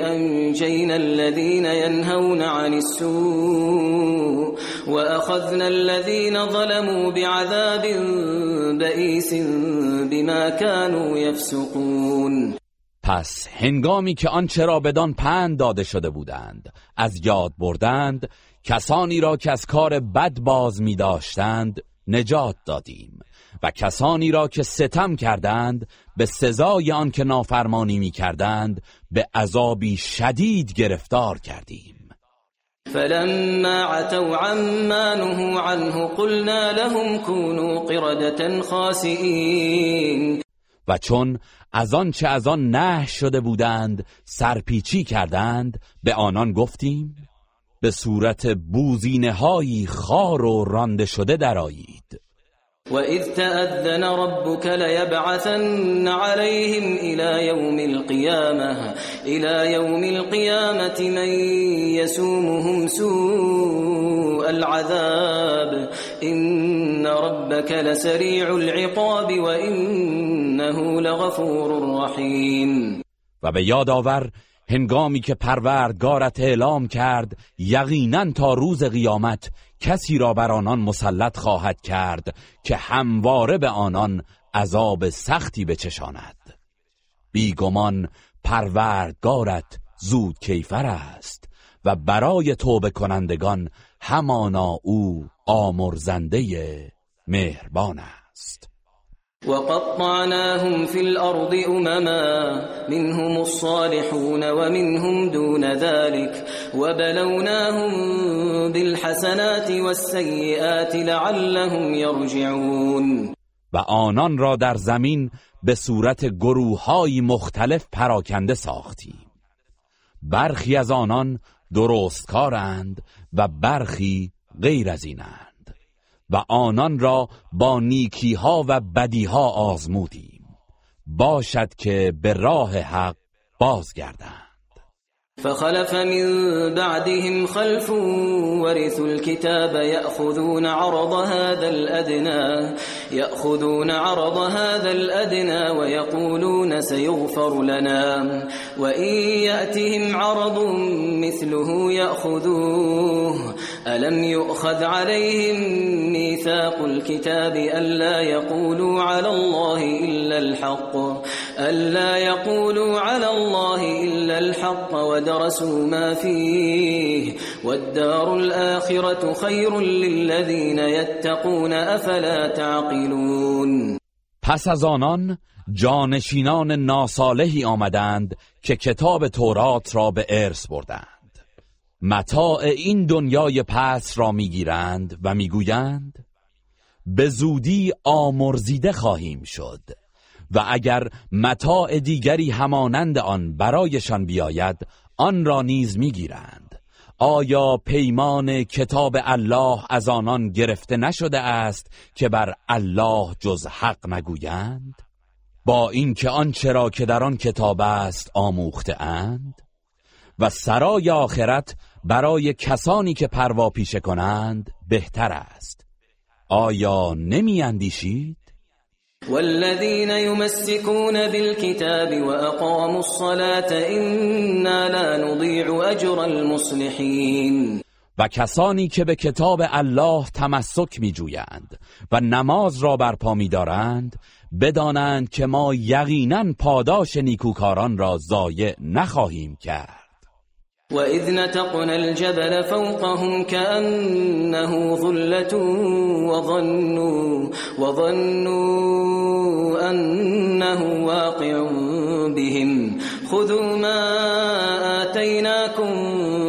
أنجينا الذين ينهون عن السوء وأخذنا الذين ظلموا بعذاب بئيس بما كانوا يفسقون. پس هنگامی که آنچه را بدان پند داده شده بودند از یاد بردند کسانی را که از کار بد باز می داشتند نجات دادیم. و کسانی را که ستم کردند به سزای آن که نافرمانی می کردند به عذابی شدید گرفتار کردیم. فلما عتوا عما نهوا عنه قلنا لهم كونوا قردة خاسئین و چون از آن چه از آن نه شده بودند سرپیچی کردند به آنان گفتیم به صورت بوزینه هایی خار و رانده شده درآیید. وإذ تأذن ربك ليبعثن عليهم إلى يوم القيامة إلى يوم القيامة من يسومهم سوء العذاب. إن ربك لسريع العقاب وإنه لغفور رحيم. و به یاد آور هنگامی که پروردگارت اعلام کرد یقینا تا روز قیامت کسی را بر آنان مسلط خواهد کرد که همواره به آنان عذاب سختی بچشاند. بیگمان پروردگارت زود کیفر است و برای توبه کنندگان همانا او آمرزنده مهربان است. وقطعناهم في الأرض أمما منهم الصالحون ومنهم دون ذلك. وبلوناهم بالحسنات والسيئات لعلهم يرجعون. و آنان را در زمین به صورت گروههای مختلف پراکنده ساختیم. برخی از آنان درستکارند و برخی غیر از اینند. و آنان را با نیکیها و بدیها آزمودیم. باشد که به راه حق بازگردند. فخلف من بعدهم خلف ورثوا الكتاب يأخذون عرض هذا الأدنى يأخذون عرض هذا الأدنى ويقولون سيغفر لنا وإن يأتهم عرض مثله يأخذوه. ألم يؤخذ عليهم ميثاق الكتاب ألا يقولوا على الله إلا الحق؟ ألا يقولوا على الله إلا الحق ودرسوا ما فيه؟ والدار الآخرة خير للذين يتقون أفلا تعقلون؟ پس از آنان جانشینان ناصالحی آمدند که کتاب تورات را به ارث بردند. متاع این دنیای پس را می‌گیرند و می‌گویند به زودی آمرزیده خواهیم شد و اگر متاع دیگری همانند آن برایشان بیاید آن را نیز می‌گیرند. آیا پیمان کتاب الله از آنان گرفته نشده است که بر الله جز حق نگویند؟ با اینکه آنچه را که در آن کتاب است آموخته اند؟ و سرای آخرت برای کسانی که پروا پیشه کنند بهتر است. آیا نمی اندیشید؟ والذين يمسكون بالكتاب وأقاموا الصلاة إنا لا نضيع أجر المصلحين و کسانی که به کتاب الله تمسک می جویند و نماز را برپا می دارند بدانند که ما یقینا پاداش نیکوکاران را ضایع نخواهیم کرد. وإذ نتقنا الجبل فوقهم كأنه ظلة وظنوا, وظنوا أنه واقع بهم خذوا ما آتيناكم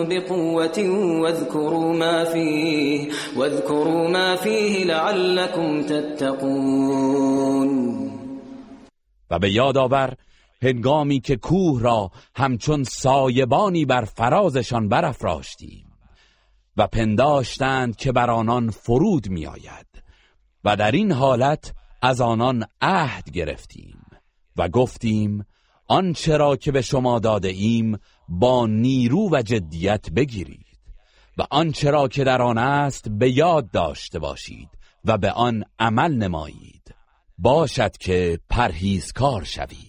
بقوة واذكروا ما فيه واذكروا ما فيه لعلكم تتقون هنگامی که کوه را همچون سایبانی بر فرازشان برافراشتیم و پنداشتند که بر آنان فرود میآید و در این حالت از آنان عهد گرفتیم و گفتیم آنچه را که به شما داده ایم با نیرو و جدیت بگیرید و آنچه را که در آن است به یاد داشته باشید و به آن عمل نمایید. باشد که پرهیزکار شوید.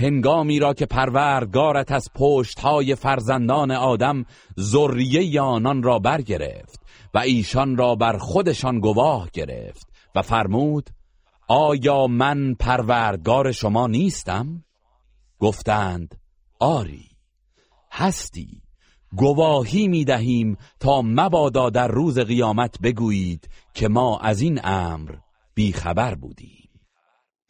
هنگامی را که پروردگارت از پشتهای فرزندان آدم ذریه آنان را برگرفت و ایشان را بر خودشان گواه گرفت و فرمود آیا من پروردگار شما نیستم؟ گفتند آری هستی گواهی می دهیم تا مبادا در روز قیامت بگویید که ما از این امر بیخبر بودیم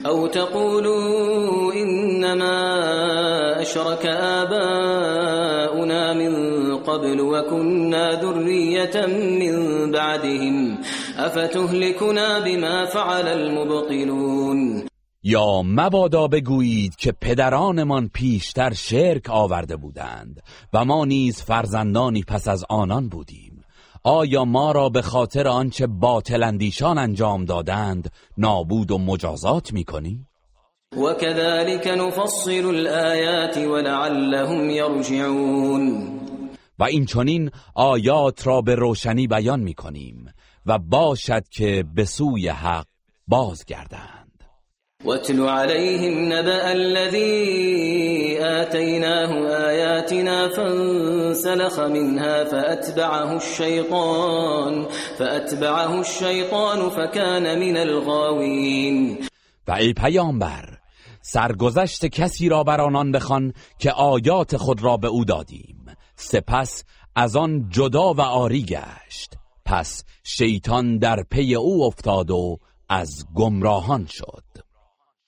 أو تقولوا إنما أشرك آباؤنا من قبل وكنا ذرية من بعدهم أفتهلكنا بما فعل المبطلون؟ یا مبادا بگویید که پدرانمان پیشتر شرک آورده بودند و ما نیز فرزندانی پس از آنان بودیم. آیا ما را به خاطر آنچه باطل اندیشان انجام دادند نابود و مجازات می‌کنی؟ و كذلك نفصل الآیات ولعلهم یرجعون و این چنین آیات را به روشنی بیان می‌کنیم و باشد که به سوی حق بازگردند واتل عليهم نبأ الذي آتيناه آياتنا فانسلخ منها فأتبعه الشيطان فأتبعه الشيطان فكان من الغاوين. و ای پیامبر سرگذشت کسی را بر آنان بخوان که آیات خود را به او دادیم. سپس از آن جدا و آری گشت. پس شیطان در پی او افتاد و از گمراهان شد.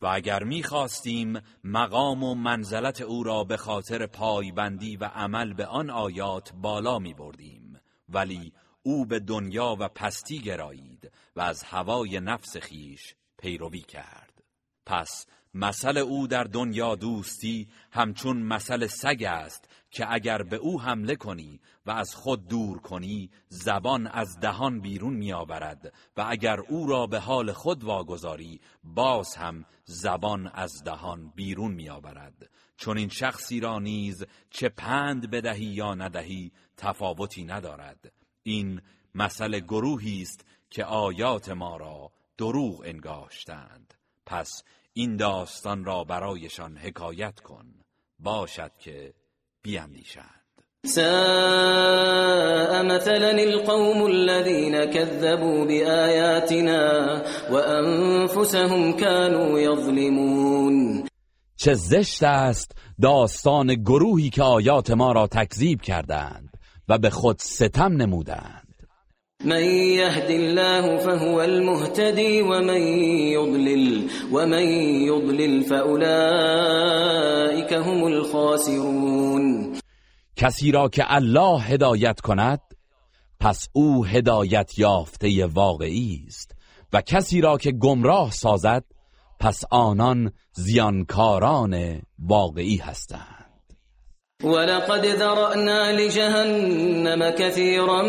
و اگر می‌خواستیم مقام و منزلت او را به خاطر پایبندی و عمل به آن آیات بالا می بردیم ولی او به دنیا و پستی گرایید و از هوای نفس خیش پیروی کرد. پس مثل او در دنیا دوستی همچون مثل سگ است که اگر به او حمله کنی و از خود دور کنی زبان از دهان بیرون میآورد و اگر او را به حال خود واگذاری باز هم زبان از دهان بیرون میآورد. چون این شخصی را نیز چه پند بدهی یا ندهی تفاوتی ندارد. این مثل گروهی است که آیات ما را دروغ انگاشتند. پس این داستان را برایشان حکایت کن. باشد که بیاندیشند ساء مثلا القوم الذين كذبوا بآياتنا وأنفسهم كانوا يظلمون. چه زشت است داستان گروهی که آیات ما را تکذیب کردند و به خود ستم نمودند. من يهد الله فهو المهتدي ومن يضلل ومن يضلل فأولئك هم الخاسرون. کسی را که الله هدایت کند پس او هدایت یافته واقعی است. و کسی را که گمراه سازد پس آنان زیانکاران واقعی هستند. ولقد ذرأنا لجهنم كثيرا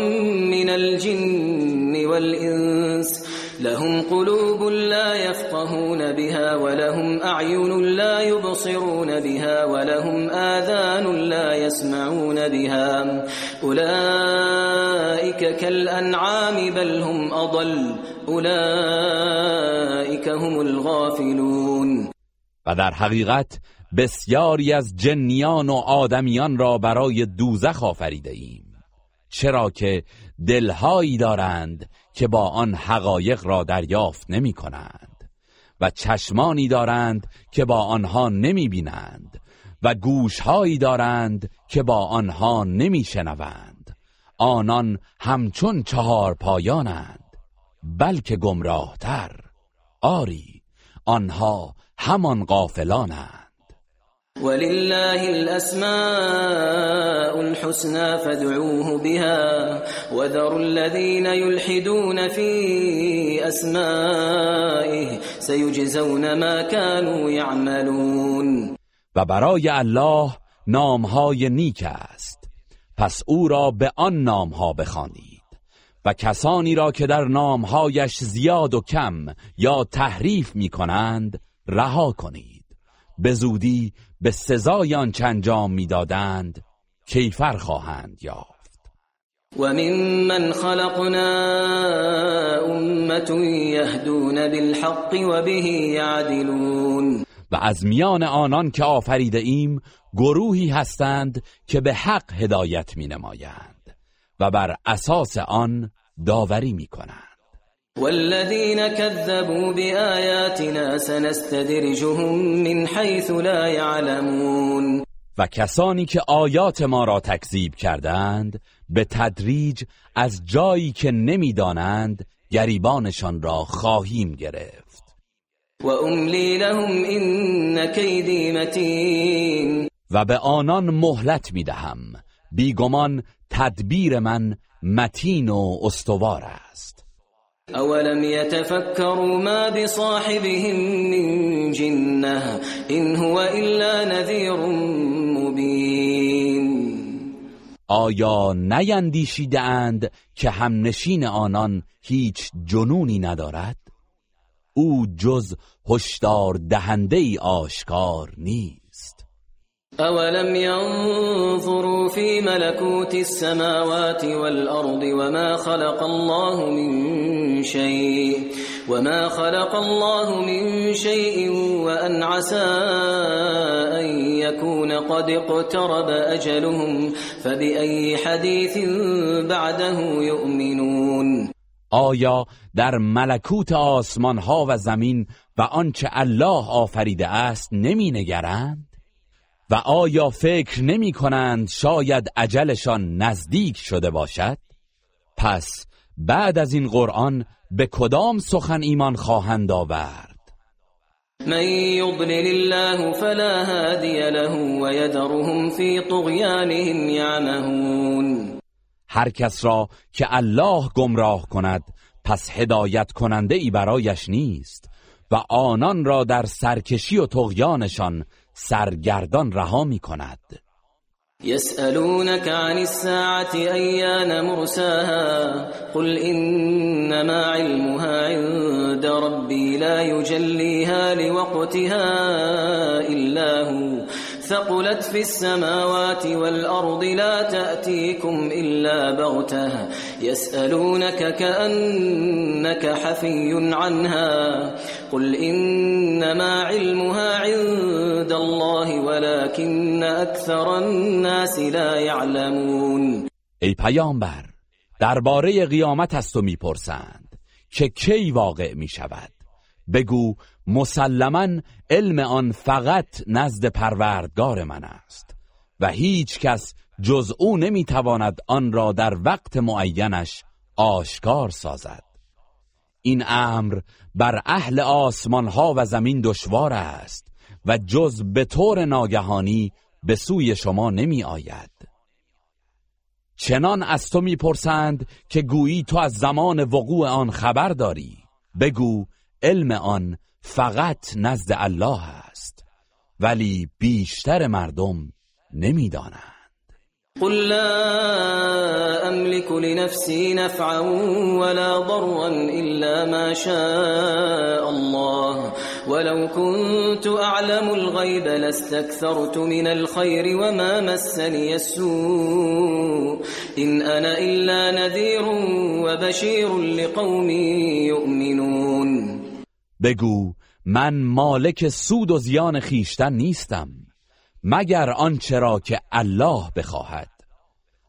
من الجن والإنس لهم قلوب لا يفقهون بها ولهم أعين لا يبصرون بها ولهم آذان لا يسمعون بها. أولئك كالأنعام بل هم أضل. أولئك هم الغافلون. و در حقیقت بسیاری از جنیان و آدمیان را برای دوزخ آفریده ایم. چرا که دلهایی دارند که با آن حقایق را دریافت نمی کنند و چشمانی دارند که با آنها نمی بینند و گوشهایی دارند که با آنها نمی شنوند آنان همچون چهار پایانند بلکه گمراهتر. آری آنها همان غافلانند. ولله الأسماء الحسنى فادعوه بها وذروا الذين يلحدون في أسمائه سيجزون ما كانوا يعملون. و برای الله نامهای نیک است. پس او را به آن نامها بخوانید و کسانی را که در نامهایش زیاد و کم یا تحریف می کنند رها کنید. به زودی به سزای آنچه انجام می‌دادند کیفر خواهند یافت. و من خلقنا امت یهدون بالحق و به یعدلون. و از میان آنان که آفریده ایم گروهی هستند که به حق هدایت می نمایند و بر اساس آن داوری می کنند والذين كذبوا بآياتنا سنستدرجهم من حيث لا يعلمون. و کسانی که آیات ما را تکذیب کردند به تدریج از جایی که نمی‌دانند گریبانشان را خواهیم گرفت. و املی لهم این کیدی متین و به آنان مهلت می‌دهم. بیگمان تدبیر من متین و استوار است. أولم يتفكروا ما بصاحبهم من جنة إن هو إلا نذير مبين آیا نیندیشیده اند که همنشین آنان هیچ جنونی ندارد؟ او جز هشدار دهنده ای آشکار نیست اولم ينظروا في ملكوت السماوات والأرض وما خلق الله من شيء وما خلق الله من شيء وأن عسى أن يكون قد اقترب أجلهم فبأي حديث بعده يؤمنون آیا در ملکوت آسمان ها و زمین و آنچه الله آفریده است نمی نگرند؟ و آیا فکر نمی کنند شاید عجلشان نزدیک شده باشد؟ پس بعد از این قرآن به کدام سخن ایمان خواهند آورد؟ من يضلل الله فلا هادي له ويذرهم في طغيانهم يعمهون هر کس را که الله گمراه کند پس هدایت کننده ای برایش نیست و آنان را در سرکشی و تغیانشان سرگردان رها می کند يسألونك عن الساعة أيان مرساها قل إنما علمها عند ربي لا يجليها لوقتها إلا هو. ثقلت في السماوات والأرض لا تأتيكم إلا بغتها يسألونك كأنك حفي عنها قل إنما علمها عند الله ولكن أكثر الناس لا يعلمون ای پیامبر درباره قیامت از تو میپرسند. که کی واقع می شود بگو مسلما علم آن فقط نزد پروردگار من است و هیچ کس جز او نمی‌تواند آن را در وقت معینش آشکار سازد. این امر بر اهل آسمان ها و زمین دشوار است و جز به طور ناگهانی به سوی شما نمی آید چنان از تو می‌پرسند که گویی تو از زمان وقوع آن خبر داری. بگو علم آن فقط نزد الله است ولی بیشتر مردم نمی‌دانند. قل لا أملك لنفسي نفعا ولا ضرا إلا ما شاء الله. ولو كنت أعلم الغيب لاستكثرت من الخير وما مسني السوء. إن أنا إلا نذير وبشير لقوم يؤمنون. بگو من مالک سود و زیان خیشتن نیستم مگر آنچه را که الله بخواهد.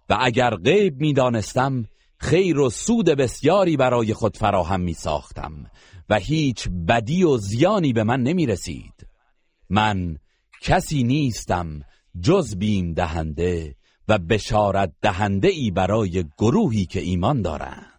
و اگر غیب می‌دانستم خیر و سود بسیاری برای خود فراهم می ساختم و هیچ بدی و زیانی به من نمی رسید من کسی نیستم جز بیم دهنده و بشارت دهنده ای برای گروهی که ایمان دارند.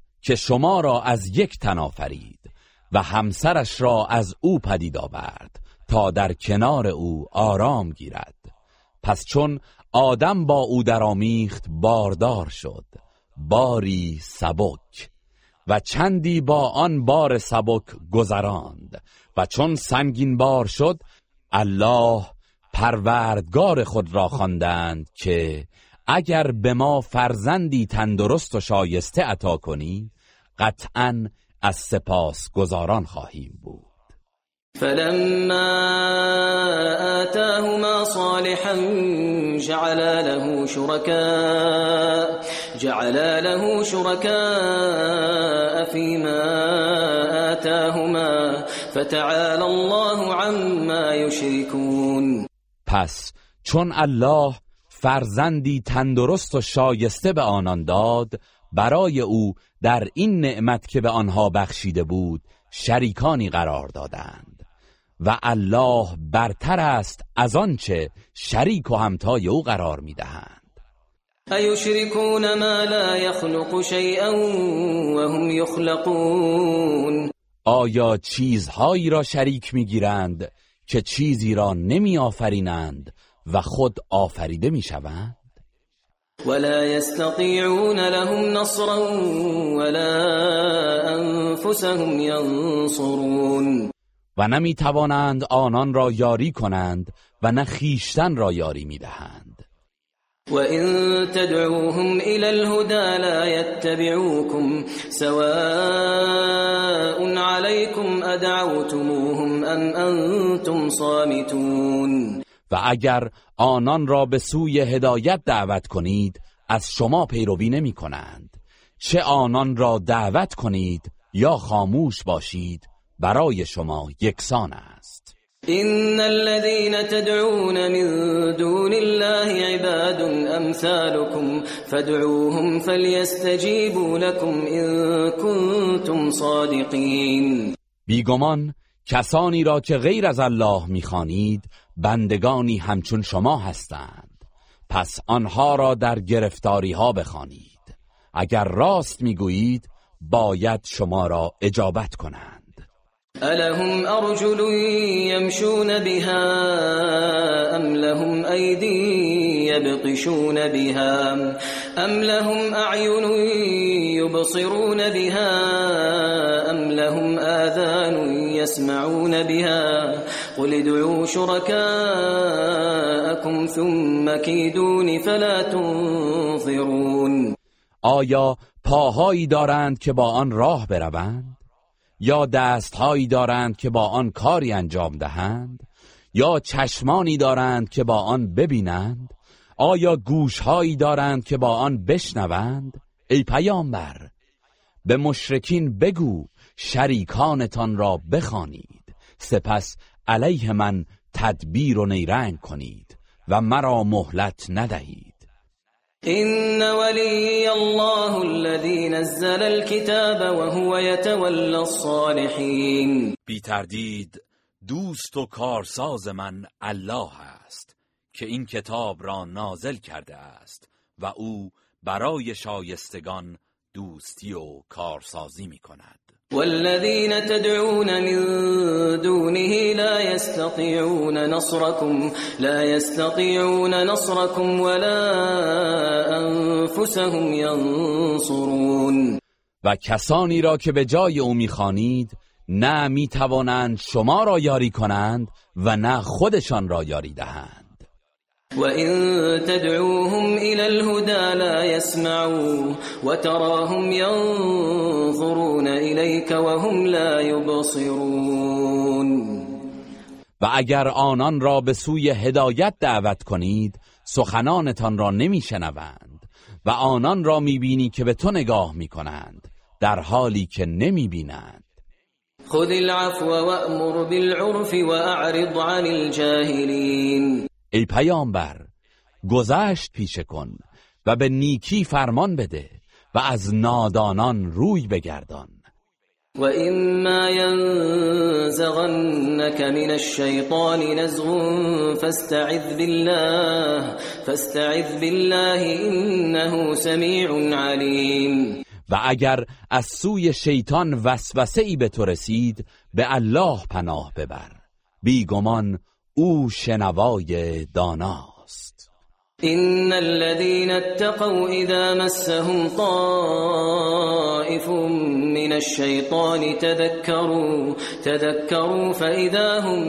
که شما را از یک تن آفرید و همسرش را از او پدید آورد تا در کنار او آرام گیرد. پس چون آدم با او درآمیخت باردار شد. باری سبک. و چندی با آن بار سبک گذراند. و چون سنگین بار شد الله پروردگار خود را خواندند که اگر به ما فرزندی تندرست و شایسته عطا کنی قطعا از سپاس گزاران خواهیم بود. فلما آتاهما صالحا جعل له شركاء جعل له شركاء فيما آتاهما فتعالى الله عما يشركون پس چون الله فرزندی تندرست و شایسته به آنان داد. برای او در این نعمت که به آنها بخشیده بود شریکانی قرار دادند. و الله برتر است از آنچه شریک و همتای او قرار می‌دهند. ایشرکون ما لا يخلق شیئا وهم یخلقون. آیا چیزهایی را شریک می‌گیرند که چیزی را نمی آفرینند و خود آفریده می شوند؟ ولا يستطيعون لهم نصرا ولا انفسهم ينصرون. و نمی توانند آنان را یاری کنند و نه خیشتن را یاری می دهند وإن تدعوهم إلى الهدى لا يتبعوكم سواء عليكم أدعوتموهم أم أنتم صامتون. و اگر آنان را به سوی هدایت دعوت کنید از شما پیروی نمی کنند چه آنان را دعوت کنید یا خاموش باشید برای شما یکسان است. إن الذين تدعون من دون الله عباد أمثالكم فادعوهم فليستجيبوا لكم إن كنتم صادقين. بیگمان کسانی را که غیر از الله می‌خوانید بندگانی همچون شما هستند. پس آنها را در گرفتاری ها بخوانید. اگر راست می‌گویید باید شما را اجابت کنند. ألهم أرجل يمشون بها أم لهم أيدي يبطشون بها أم لهم أعين يبصرون بها أم لهم آذان يسمعون بها قل ادعوا شركاءكم ثم كيدون فلا تنظرون آیا پاهایی دارند که با آن راه بروند؟ یا دستهایی دارند که با آن کاری انجام دهند؟ یا چشمانی دارند که با آن ببینند؟ آیا گوشهایی دارند که با آن بشنوند؟ ای پیامبر به مشرکین بگو شریکانتان را بخوانید. سپس علیه من تدبیر و نیرنگ کنید و مرا مهلت ندهید. إن ولي الله الذي نزل الكتاب وهو يتولى الصالحين. بی تردید دوست و کارساز من الله است که این کتاب را نازل کرده است و او برای شایستگان دوستی و کارسازی می کند والذين تدعون من دونه لا يستطيعون نصركم لا يستطيعون نصركم ولا انفسهم ينصرون. و کسانی را که به جای او می‌خوانید نه می‌توانند شما را یاری کنند و نه خودشان را یاری دهند. وإن تدعوهم إلى الهدى لا يسمعوا وتراهم ينظرون إليك وهم لا يبصرون و اگر آنان را به سوی هدایت دعوت کنید سخنانتان را نمیشنوند و آنان را می‌بینی که به تو نگاه می‌کنند در حالی که نمی‌بینند. خذ العفو وأمر بالعرف وأعرض عن الجاهلين ای پیامبر گذشت پیشه کن و به نیکی فرمان بده و از نادانان روی بگردان. وإما ينزغنك من الشيطان نزغ فاستعذ بالله فاستعذ بالله إنه سميع عليم و اگر از سوی شیطان وسوسه ای به تو رسید به الله پناه ببر. بیگمان او شنوای داناست. إن الذين اتقوا إذا مسهم طائف من الشيطان تذكروا تذكروا فإذا هم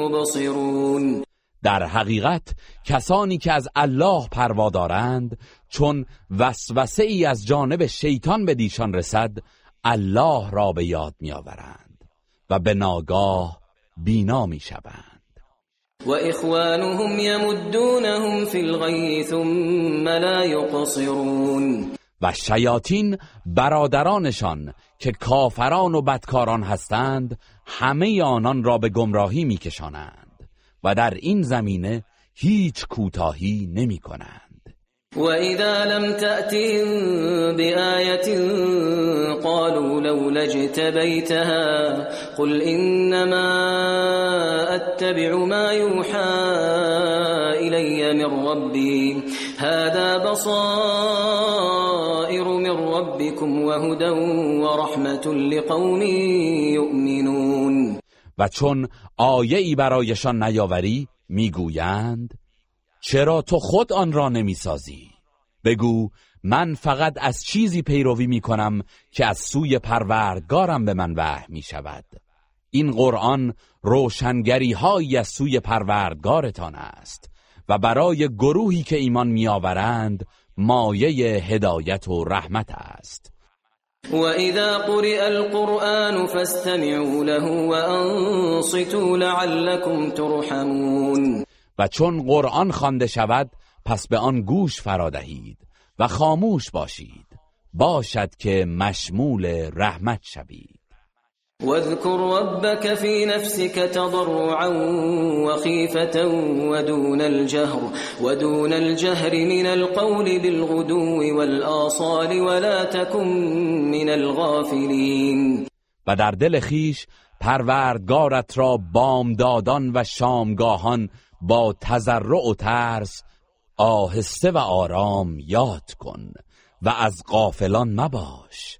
مبصرون. در حقیقت کسانی که از الله پروا دارند چون وسوسه ای از جانب شیطان به دیشان رسد الله را به یاد میآورند و به ناگاه بینا می‌شوند. وإخوانهم يمدونهم في الغي ثم لا يقصرون. و شیاطین برادرانشان که کافران و بدکاران هستند همه آنان را به گمراهی میکشانند و در این زمینه هیچ کوتاهی نمی کنند وإذا لم تأتهم بآية قالوا لولا اجتبيتها قل إنما أتبع ما يوحى إلي من ربي هذا بصائر من ربكم وهدى ورحمة لقوم يؤمنون. و چون آیه ای برایشان نیاوری میگویند چرا تو خود آن را نمی‌سازی؟ بگو من فقط از چیزی پیروی می کنم که از سوی پروردگارم به من وحی می شود این قرآن روشنگری هایی از سوی پروردگارتان است و برای گروهی که ایمان میآورند مایه هدایت و رحمت است. و اذا قرئ القرآن فاستمعوا له وانصتوا لعلكم ترحمون. و چون قرآن خوانده شود پس به آن گوش فرادهید و خاموش باشید. باشد که مشمول رحمت شوید. واذكر ربك في نفسك تضرعا وخيفة ودون الجهر ودون الجهر من القول بالغدو والآصال ولا تكن من الغافلين. و در دل خیش پروردگارت را بامدادان و شامگاهان با تضرع و ترس آهسته و آرام یاد کن و از غافلان مباش.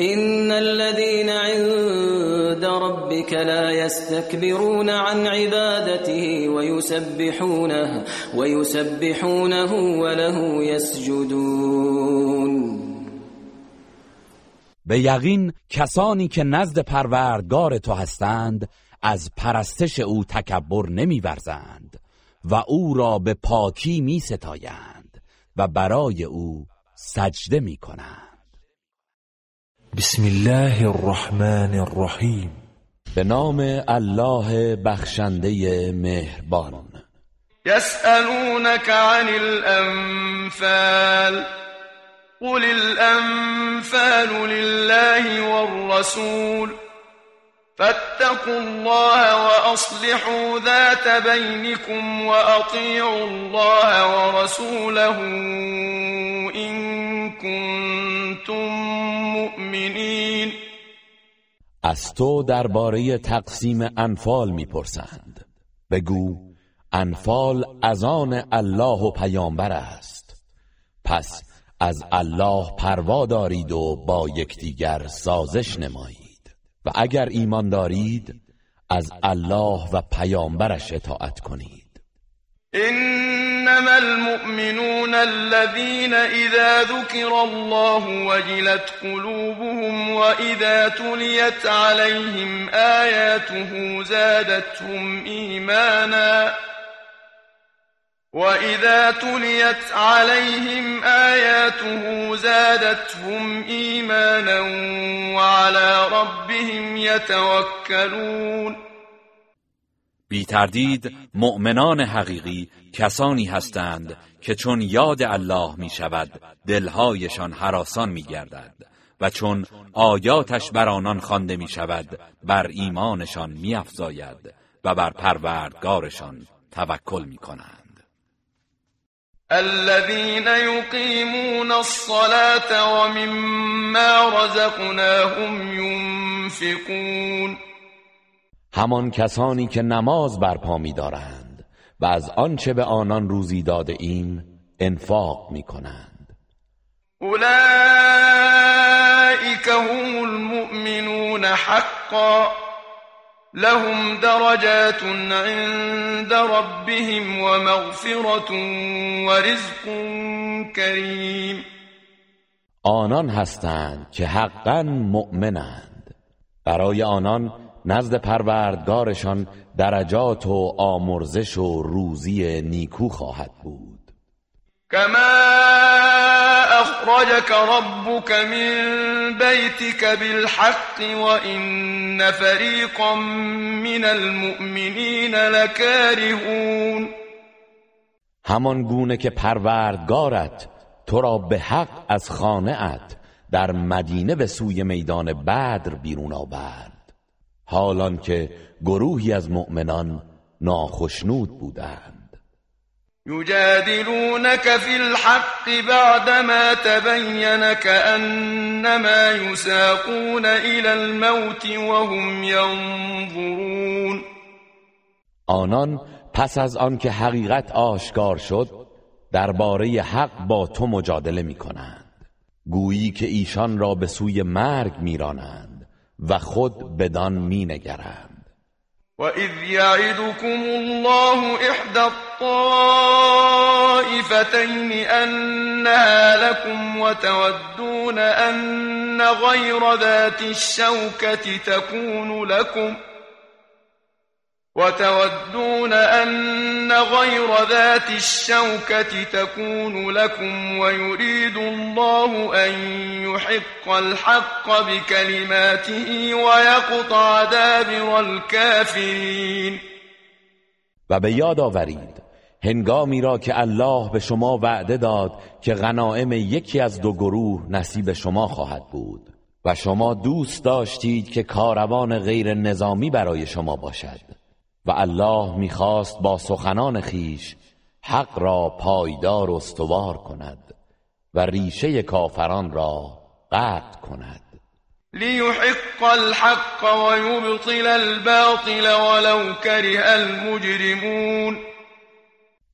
إن الذين عند ربك لا يستكبرون عن عبادته ويسبحونه ويسبحونه وله يسجدون. به یقین کسانی که نزد پروردگار تو هستند از پرستش او تکبر نمیورزند و او را به پاکی می ستایند و برای او سجده می کنند بسم الله الرحمن الرحیم. به نام الله بخشنده مهربان. يسألونك عن الأنفال قل الأنفال لله والرسول. فاتقوا الله وأصلحوا ذات بينكم وأطيعوا الله ورسوله إن كنتم مؤمنین از تو درباره تقسیم انفال می‌پرسند. بگو انفال از آن الله و پیامبر است. پس از الله پروا دارید و با یکدیگر سازش نمایید. و اگر ایمان دارید از الله و پیامبرش اطاعت کنید. إنما المؤمنون الذين إذا ذكر الله وجلت قلوبهم وإذا تليت عليهم آياته زادتهم إيمانا وإذا تليت عليهم آياته زادتهم إيمانا وعلى ربهم يتوكلون بی تردید مؤمنان حقیقی کسانی هستند که چون یاد الله می شود دلهایشان حراسان می گردد و چون آیاتش بر آنان خوانده می شود بر ایمانشان می افزاید و بر پروردگارشان توکل می کنند الذين يقيمون الصلاة ومما رزقناهم ينفقون. همان کسانی که نماز برپا می دارند و از آنچه به آنان روزی داده ایم انفاق می کنند اولئیک هم المؤمنون حقا. لهم درجات عند ربهم ومغفرة ورزق کریم آنان هستند که حقا مؤمنند. برای آنان نزد پروردگارشان درجات و آمرزش و روزی نیکو خواهد بود. کما اخرجك ربك من بيتك بالحق وان فريقا من المؤمنين لكارهون همان گونه که پروردگارت تو را به حق از خانه ات در مدینه به سوی میدان بدر بیرون آورد. حالان که گروهی از مؤمنان ناخشنود بودند. یجادلونك فی الحق بعدما تبین كأنما یساقون الى الموت وهم ینظرون آنان پس از آنکه حقیقت آشکار شد درباره حق با تو مجادله می کنند گویی که ایشان را به سوی مرگ میرانند و خود بدان می نگرند و اذ یعدکم الله احدى الطائفتين طائفتين أنها لكم وتودون أن غير ذات الشوكة تكون لكم وتودون أن غير ذات الشوكة تكون لكم ويريد الله أن يحق الحق بكلماته ويقطع دابر الكافرين. و به یاد آورید هنگامی را که الله به شما وعده داد که غنائم یکی از دو گروه نصیب شما خواهد بود و شما دوست داشتید که کاروان غیر نظامی برای شما باشد. و الله می‌خواست با سخنان خیش حق را پایدار و استوار کند و ریشه کافران را قطع کند. ليحق الحق ويبطل الباطل ولو كره المجرمون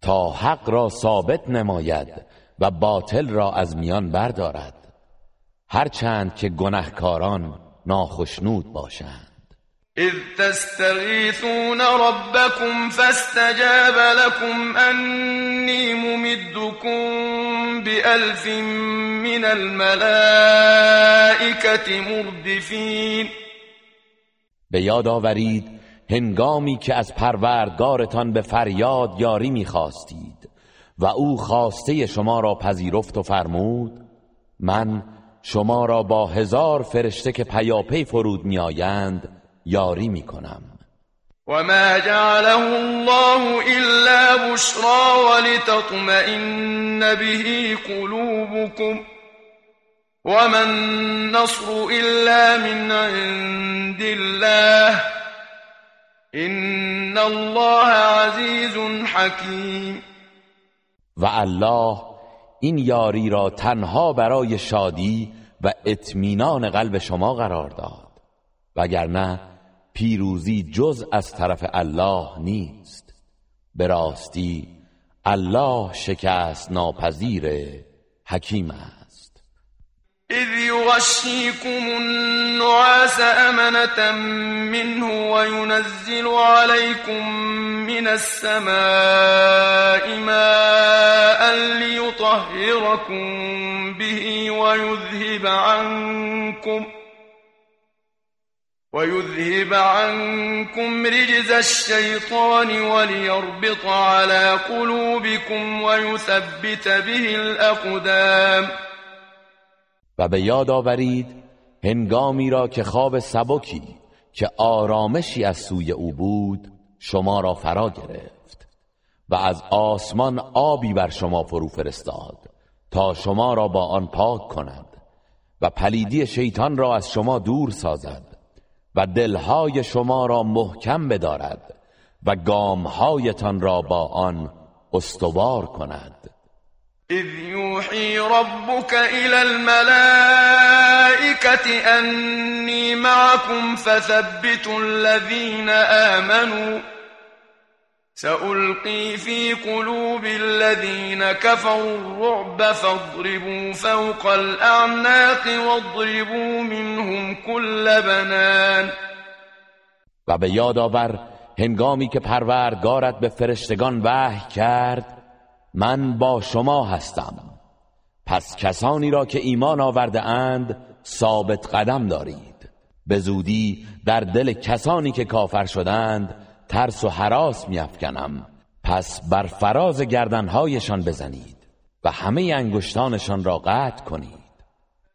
تا حق را ثابت نماید و باطل را از میان بردارد هرچند که گنهکاران ناخشنود باشند. إذ تستغيثون ربكم فاستجاب لكم أني ممدكم بألف من الملائكة مردفين. به یاد آورید هنگامی که از پروردگارتان به فریاد یاری می‌خواستید و او خواسته شما را پذیرفت و فرمود من شما را با هزار فرشته که پیاپی فرود میآیند یاری می‌کنم. وما جعله الله إلا بشرى ولتطمئن به قلوبكم وما النصر إلا من عند الله إن الله عزيز حكيم و الله این یاری را تنها برای شادی و اطمینان قلب شما قرار داد. وگرنه پیروزی جز از طرف الله نیست. به راستی الله شکست ناپذیر حکیم است. إذ يغشيكم النعاس أمنة منه وينزل عليكم من السماء ماء ليطهركم به ويذهب عنكم ويذهب عنكم رجز الشيطان وليربط على قلوبكم ويثبت به الأقدام. و به یاد آورید هنگامی را که خواب سبکی که آرامشی از سوی او بود شما را فرا گرفت و از آسمان آبی بر شما فرو فرستاد تا شما را با آن پاک کند و پلیدی شیطان را از شما دور سازد. و دلهای شما را محکم بدارد و گامهایتان را با آن استوار کند. إذ يوحي ربك إلى الملائكة أني معكم فثبتوا الذين آمنوا سألقي في قلوب الذين كفروا الرعب فاضربوا فوق الأعناق واضربوا منهم كل بنان. و به یاد آور هنگامی که پروردگارت به فرشتگان وحی کرد من با شما هستم. پس کسانی را که ایمان آورده اند ثابت قدم دارید. به زودی در دل کسانی که کافر شدند ترس و حراس میافکنم. پس بر فراز گردنهایشان بزنید و همه انگشتانشان را قطع کنید.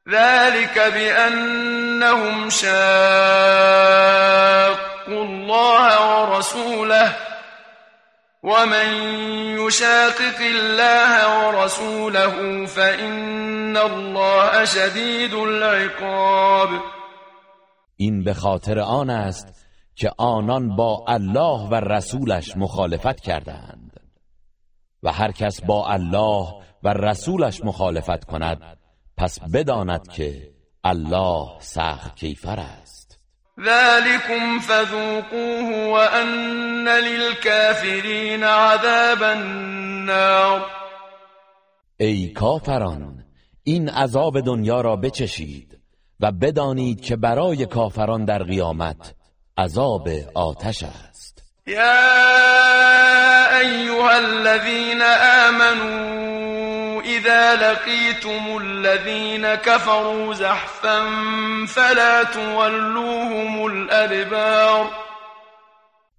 ذلك بأنهم شاقوا الله ورسوله ومن يشاقق الله ورسوله فإن الله شديد العقاب. این به خاطر آن است که آنان با الله و رسولش مخالفت کردند و هر کس با الله و رسولش مخالفت کند پس بداند که الله سخت کیفر است. ذلكم فذوقوه وأن للكافرين عذاب النار. ای کافران این عذاب دنیا را بچشید و بدانید که برای کافران در قیامت عذاب آتش است. يا أيها الذين آمنوا إذا لقيتم الذين كفروا زحفا فلا تولوهم الأدبار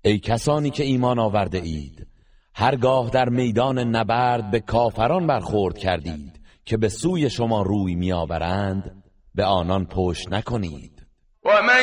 ای کسانی که ایمان آورده اید هرگاه در میدان نبرد به کافران برخورد کردید که به سوی شما روی میآورند به آنان پشت نکنید. ومن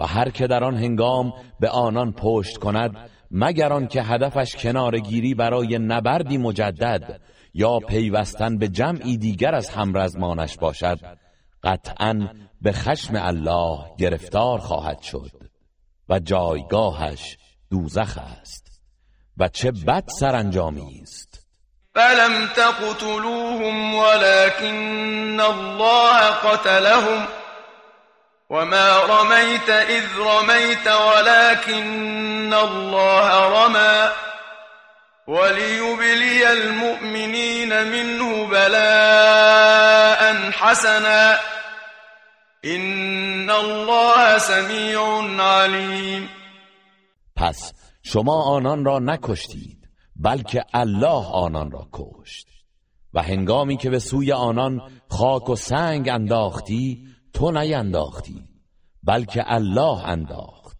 و هر که در آن هنگام به آنان پشت کند مگر که هدفش کنارگیری برای نبردی مجدد یا پیوستن به جمعی دیگر از همرزمانش باشد قطعا به خشم الله گرفتار خواهد شد و جایگاهش دوزخ است و چه بد سرانجامی است. فلم تقتلوهم ولكن الله قتلهم وما رميت إذ رميت ولكن الله رمى وليبلي المؤمنين منه بلاء حسنا إن الله سميع عليم پس شما آنان را نکشتید بلکه الله آنان را کشت. و هنگامی که به سوی آنان خاک و سنگ انداختی تو نینداختی بلکه الله انداخت.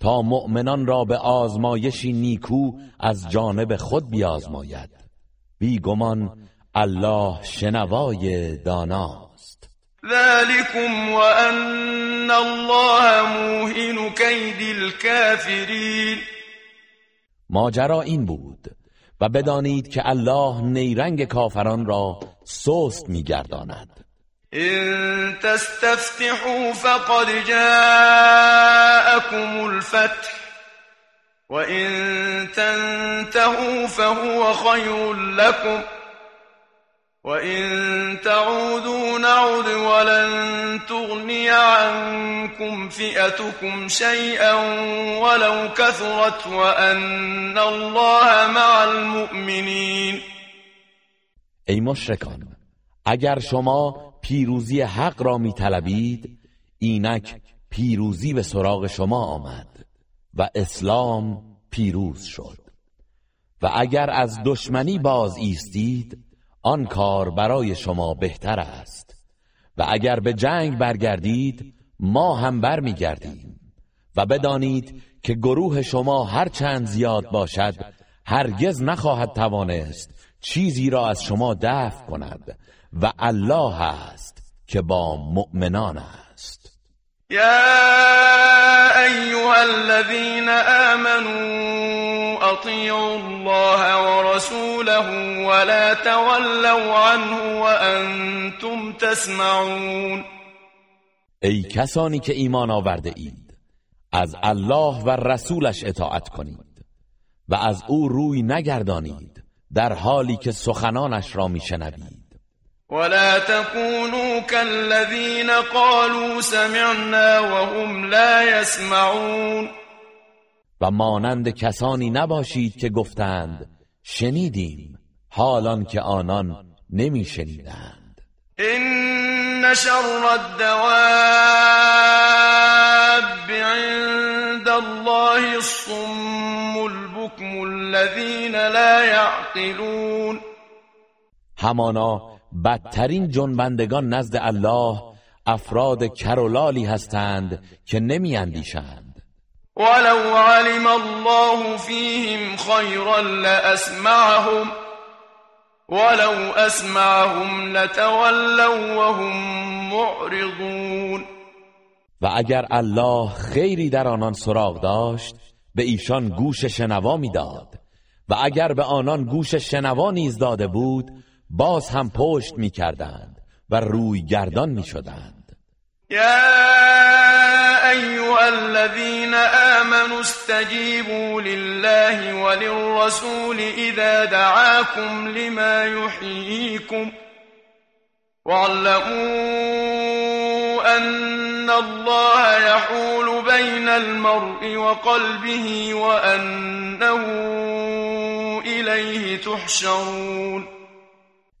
تا مؤمنان را به آزمایشی نیکو از جانب خود بیازماید. بیگمان الله شنوای داناست. ذلكم وان الله موهن کید الكافرین ماجرا این بود و بدانید که الله نیرنگ کافران را سست میگرداند. إن تستفتحوا فقد جاءكم الفتح وإن تنتهوا فهو خير لكم وَإِن تَعُودُوا نَعُدْ وَلَن تُغْنِيَ عَنكُمْ فِئَتُكُمْ شَيْئًا وَلَوْ كَثُرَتْ وَأَنَّ اللَّهَ مَعَ الْمُؤْمِنِينَ. ای مشرکان اگر شما پیروزی حق را میطلبید اینک پیروزی به سراغ شما آمد و اسلام پیروز شد. و اگر از دشمنی باز ایستید آن کار برای شما بهتر است. و اگر به جنگ برگردید ما هم برمیگردیم. و بدانید که گروه شما هر چند زیاد باشد هرگز نخواهد توانست چیزی را از شما دفع کند و الله است که با مؤمنان است. یا ایها الذین آمنوا اطیعوا الله ورسوله ولا تولوا عنه وانتم تسمعون. ای کسانی که ایمان آورده اید از الله و رسولش اطاعت کنید و از او روی نگردانید در حالی که سخنانش را میشنوید. ولا تكونوا كالذين قالوا سمعنا وهم لا يسمعون. و مانند کسانی نباشید که گفتند شنیدیم. حالان که آنان نمیشنیدند. ان شر الدواب عند الله الصم البكم الذين لا يعقلون. همانا بدترین جنبندگان نزد الله افراد کرولالی هستند که نمی اندیشند ولو علم الله فیهم خیرا لاسمعهم ولو اسمعهم لتولوا وهم معرضون. و اگر الله خیری در آنان سراغ داشت به ایشان گوش شنوا می‌داد. و اگر به آنان گوش شنوا نیز داده بود باز هم پشت می کردند و روی گردان می شدند يا أيها الذين آمنوا استجيبوا لله وللرسول إذا دعاكم لما يحييكم واعلموا أن الله يحول بين المرء وقلبه وأنه إليه تحشرون.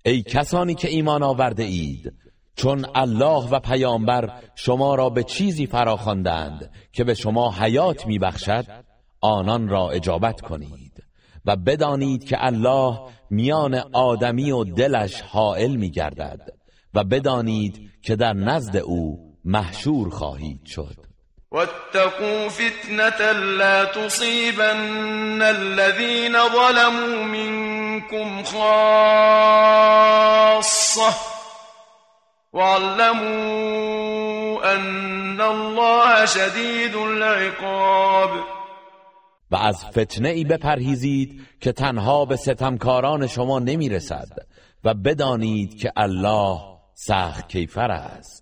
ای کسانی که ایمان آورده اید چون الله و پیامبر شما را به چیزی فراخواندند که به شما حیات میبخشد آنان را اجابت کنید و بدانید که الله میان آدمی و دلش حائل میگردد و بدانید که در نزد او محشور خواهید شد. واتقوا فتنة لا تصيبن الذين ظلموا منكم خاصة واعلموا أن الله شدید العقاب. و از فتنه ای بپرهیزید که تنها به ستمکاران شما نمی‌رسد و بدانید که الله سخت کیفر است.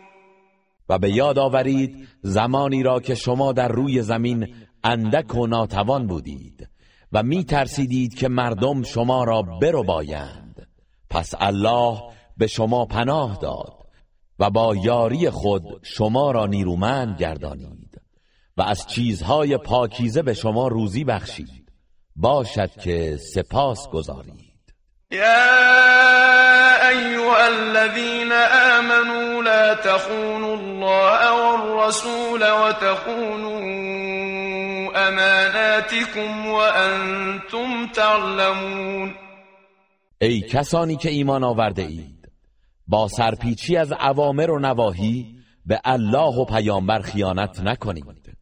و به یاد آورید زمانی را که شما در روی زمین اندک و ناتوان بودید و می ترسیدید که مردم شما را برو بایند پس الله به شما پناه داد و با یاری خود شما را نیرومند گردانید و از چیزهای پاکیزه به شما روزی بخشید. باشد که سپاس گذارید. أيها الذين آمنوا لا تخونوا الله والرسول وتخونوا أماناتكم وأنتم تعلمون. ای کسانی که ایمان آورده اید با سرپیچی از اوامر و نواهی به الله و پیامبر خیانت نکنید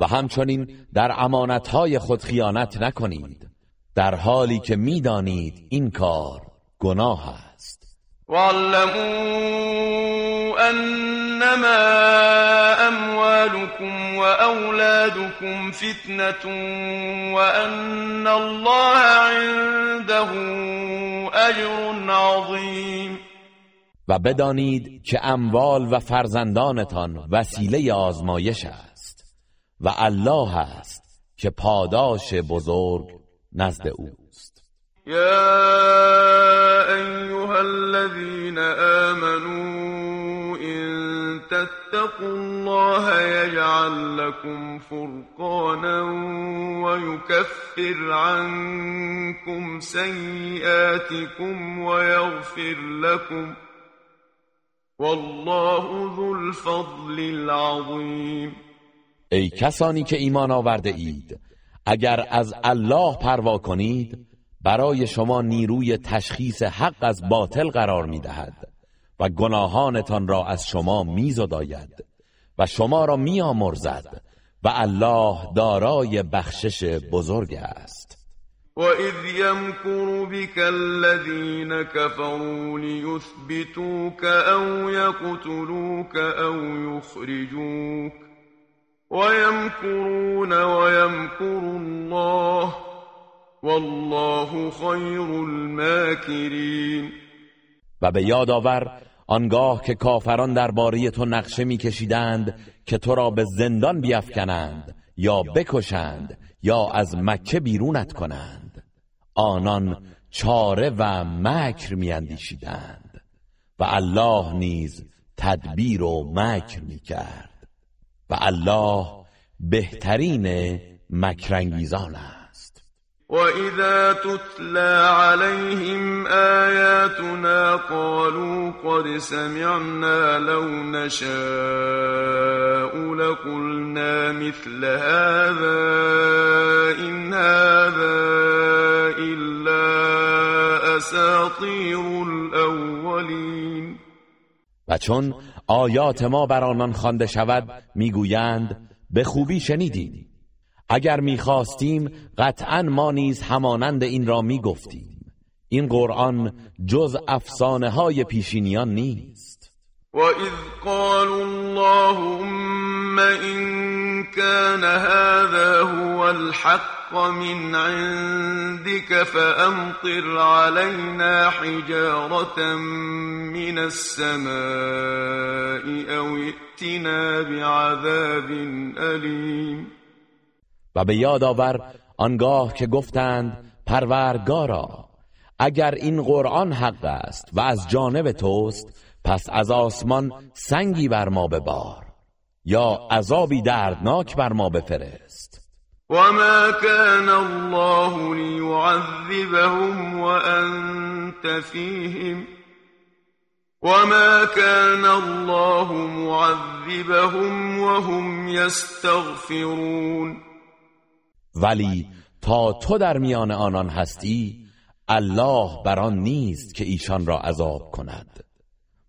و همچنین در امانتهای خود خیانت نکنید. در حالی که می‌دانید این کار گناه است. واعلموا أنما أموالكم وأولادكم فتنة وأن الله عنده أجر عظيم. و بدانید که اموال و فرزندانتان وسیله آزمایش است و الله است که پاداش بزرگ نزد اوست يا أيها الذين آمنوا إن تتقوا الله يجعل لكم فرقانا ويكفر عنكم سيئاتكم ويغفر لكم والله ذو الفضل العظيم. ای کسانی که ایمان آورده اید اگر از الله پروا کنید برای شما نیروی تشخیص حق از باطل قرار می دهد و گناهانتان را از شما می زداید و شما را می آمرزد و الله دارای بخشش بزرگ است. وَإِذْ يَمْكُرُ بِكَ الَّذِينَ كَفَرُوا لِيُثْبِتُوكَ أَوْ يَقْتُلُوكَ أَوْ يُخْرِجُوكَ وَيَمْكُرُونَ وَيَمْكُرُ اللَّهُ والله خیر الماکرین و به یاد آور آنگاه که کافران درباره تو نقشه میکشیدند که تو را به زندان بیافکنند یا بکشند یا از مکه بیرونت کنند. آنان چاره و مکر میاندیشیدند و الله نیز تدبیر و مکر می‌کرد. و الله بهترین مکرانگیزان است. وَإِذَا تُتْلَى عَلَيْهِمْ آيَاتُنَا قَالُوا قَدْ سَمِعْنَا لَوْ نَشَاءُ لَقُلْنَا مِثْلَ هَذَا إِنْ هَذَا إِلَّا أَسَاطِيرُ الْأَوَّلِينَ. و چون آیات ما بر آنان خوانده شود می‌گویند به خوبی شنیدیم. اگر می‌خواستیم قطعا ما نیز همانند این را می‌گفتیم. این قرآن جز افسانه های پیشینیان نیست. وإذ قالوا اللهم إن كان هذا هو الحق من عندك فأمطر علينا حجارة من السماء أو ائتنا بعذاب أليم و به یاد آور آنگاه که گفتند پروردگارا اگر این قرآن حق است و از جانب توست پس از آسمان سنگی بر ما ببار یا عذابی دردناک بر ما بفرست. وما كان الله ليعذبهم وأنت فيهم. وما كان الله معذبهم وهم يستغفرون. ولی تا تو در میان آنان هستی الله بر آن نیست که ایشان را عذاب کند.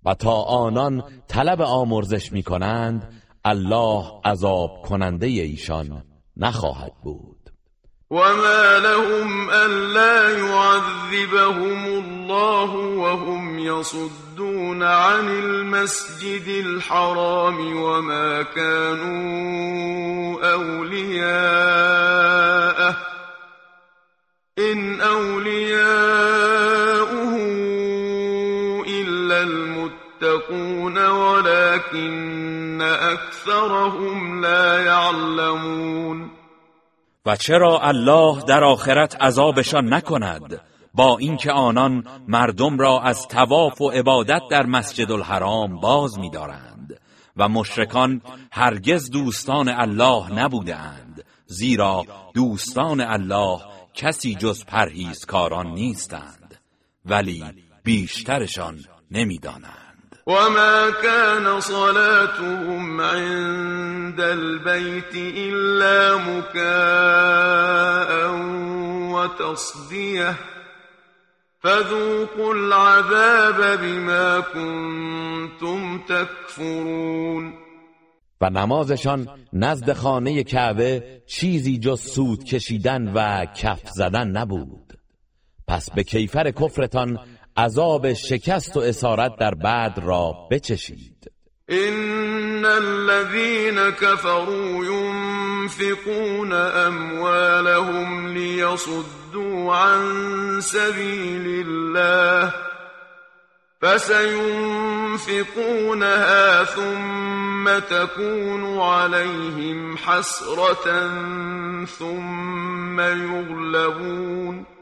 و تا آنان طلب آمرزش می کنند الله عذاب کننده ایشان نخواهد بود. وما لهم ألا يعذبهم الله وهم يصدون عن المسجد الحرام وما كانوا أولياءه إن أولياؤه المتقون ولكن أكثرهم لا يعلمون. و چرا الله در آخرت عذابشان نکند؟ با اینکه آنان مردم را از تواف و عبادت در مسجد الحرام باز می‌دارند و مشرکان هرگز دوستان الله نبودند زیرا دوستان الله کسی جز پرهیزکاران نیستند ولی بیشترشان نمی‌دانند. وما كان صلاتهم عند البيت إلا مكاء وتصديه فذوقوا العذاب بما كنتم تكفرون و نمازشان نزد خانه کعبه چیزی جز سود کشیدن و کف زدن نبود. پس به کیفر کفرتان عذاب شکست و اسارت در بعد را بچشید. إن الذين كفروا ينفقون أموالهم ليصدوا عن سبيل الله فسينفقونها ثم تكون عليهم حسرة ثم يغلبون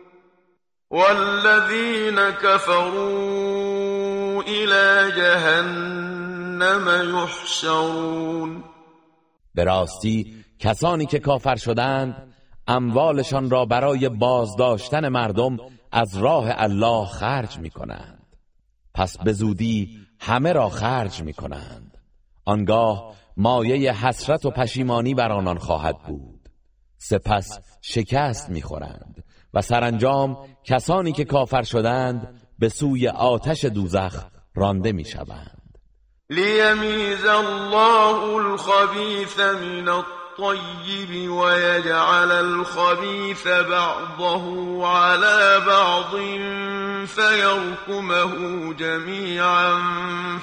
والذين كفروا إلى جهنم يحشرون. به راستی کسانی که کافر شدند اموالشان را برای بازداشتن مردم از راه الله خرج می کنند پس به زودی همه را خرج می کنند آنگاه مایه حسرت و پشیمانی بر آنان خواهد بود. سپس شکست می خورند و سرانجام کسانی که کافر شدند به سوی آتش دوزخ رانده می شوند ليميز الله الخبيث من الطيب ويجعل الخبيث بعضه على بعض فيركمه جميعا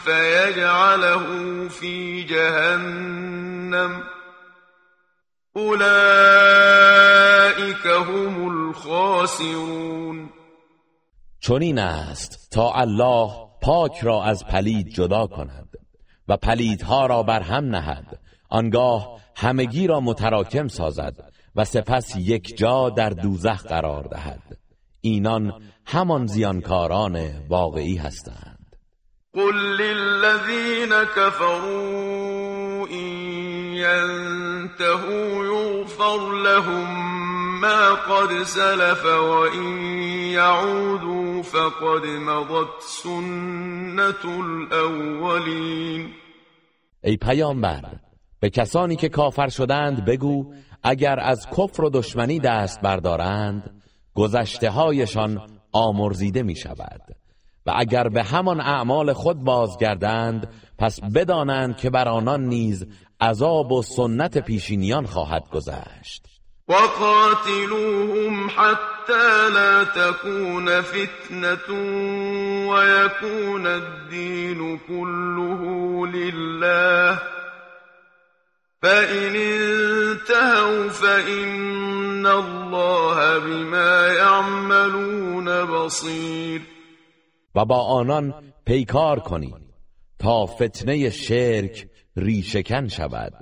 فيجعله في جهنم. أولئك هم الخاسرون. چنین است تا الله پاک را از پلید جدا کند و پلیدها را بر هم نهد. آنگاه همگی را متراکم سازد و سپس یک جا در دوزخ قرار دهد. اینان همان زیانکاران واقعی هستند. قل للذين كفروا إن ينتهوا يغفر لهم ما قد سلف وإن يعودوا فقد مضت سنة الأولين ای پیامبر به کسانی که کافر شدند بگو اگر از کفر و دشمنی دست بردارند گذشته هایشان آمرزیده می شود و اگر به همان اعمال خود بازگردند پس بدانند که بر آنان نیز عذاب و سنت پیشینیان خواهد گذشت. وقاتلوهم حتى لا تكون فتنة ويكون الدين كله لله. فإن انتهوا فإن الله بما يعملون بصير. و با آنان پیکار کنید تا فتنه شرک ریشکن شود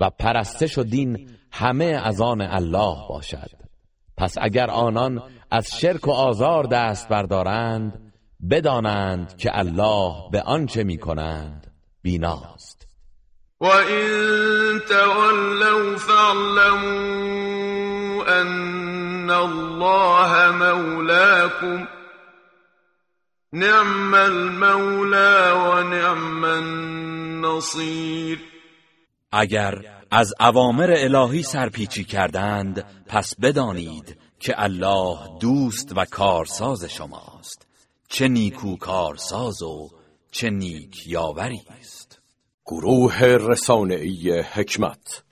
و پرستش و دین همه از آن الله باشد. پس اگر آنان از شرک و آزار دست بردارند بدانند که الله به آنچه می کنند بیناست. و این تولوا فاعلموا ان الله مولاكم نعم المولا و نعم النصیر اگر از اوامر الهی سرپیچی کردند پس بدانید که الله دوست و کارساز شماست. چه نیکو کارساز و چه نیک یاوری است. گروه رسانه‌ای حکمت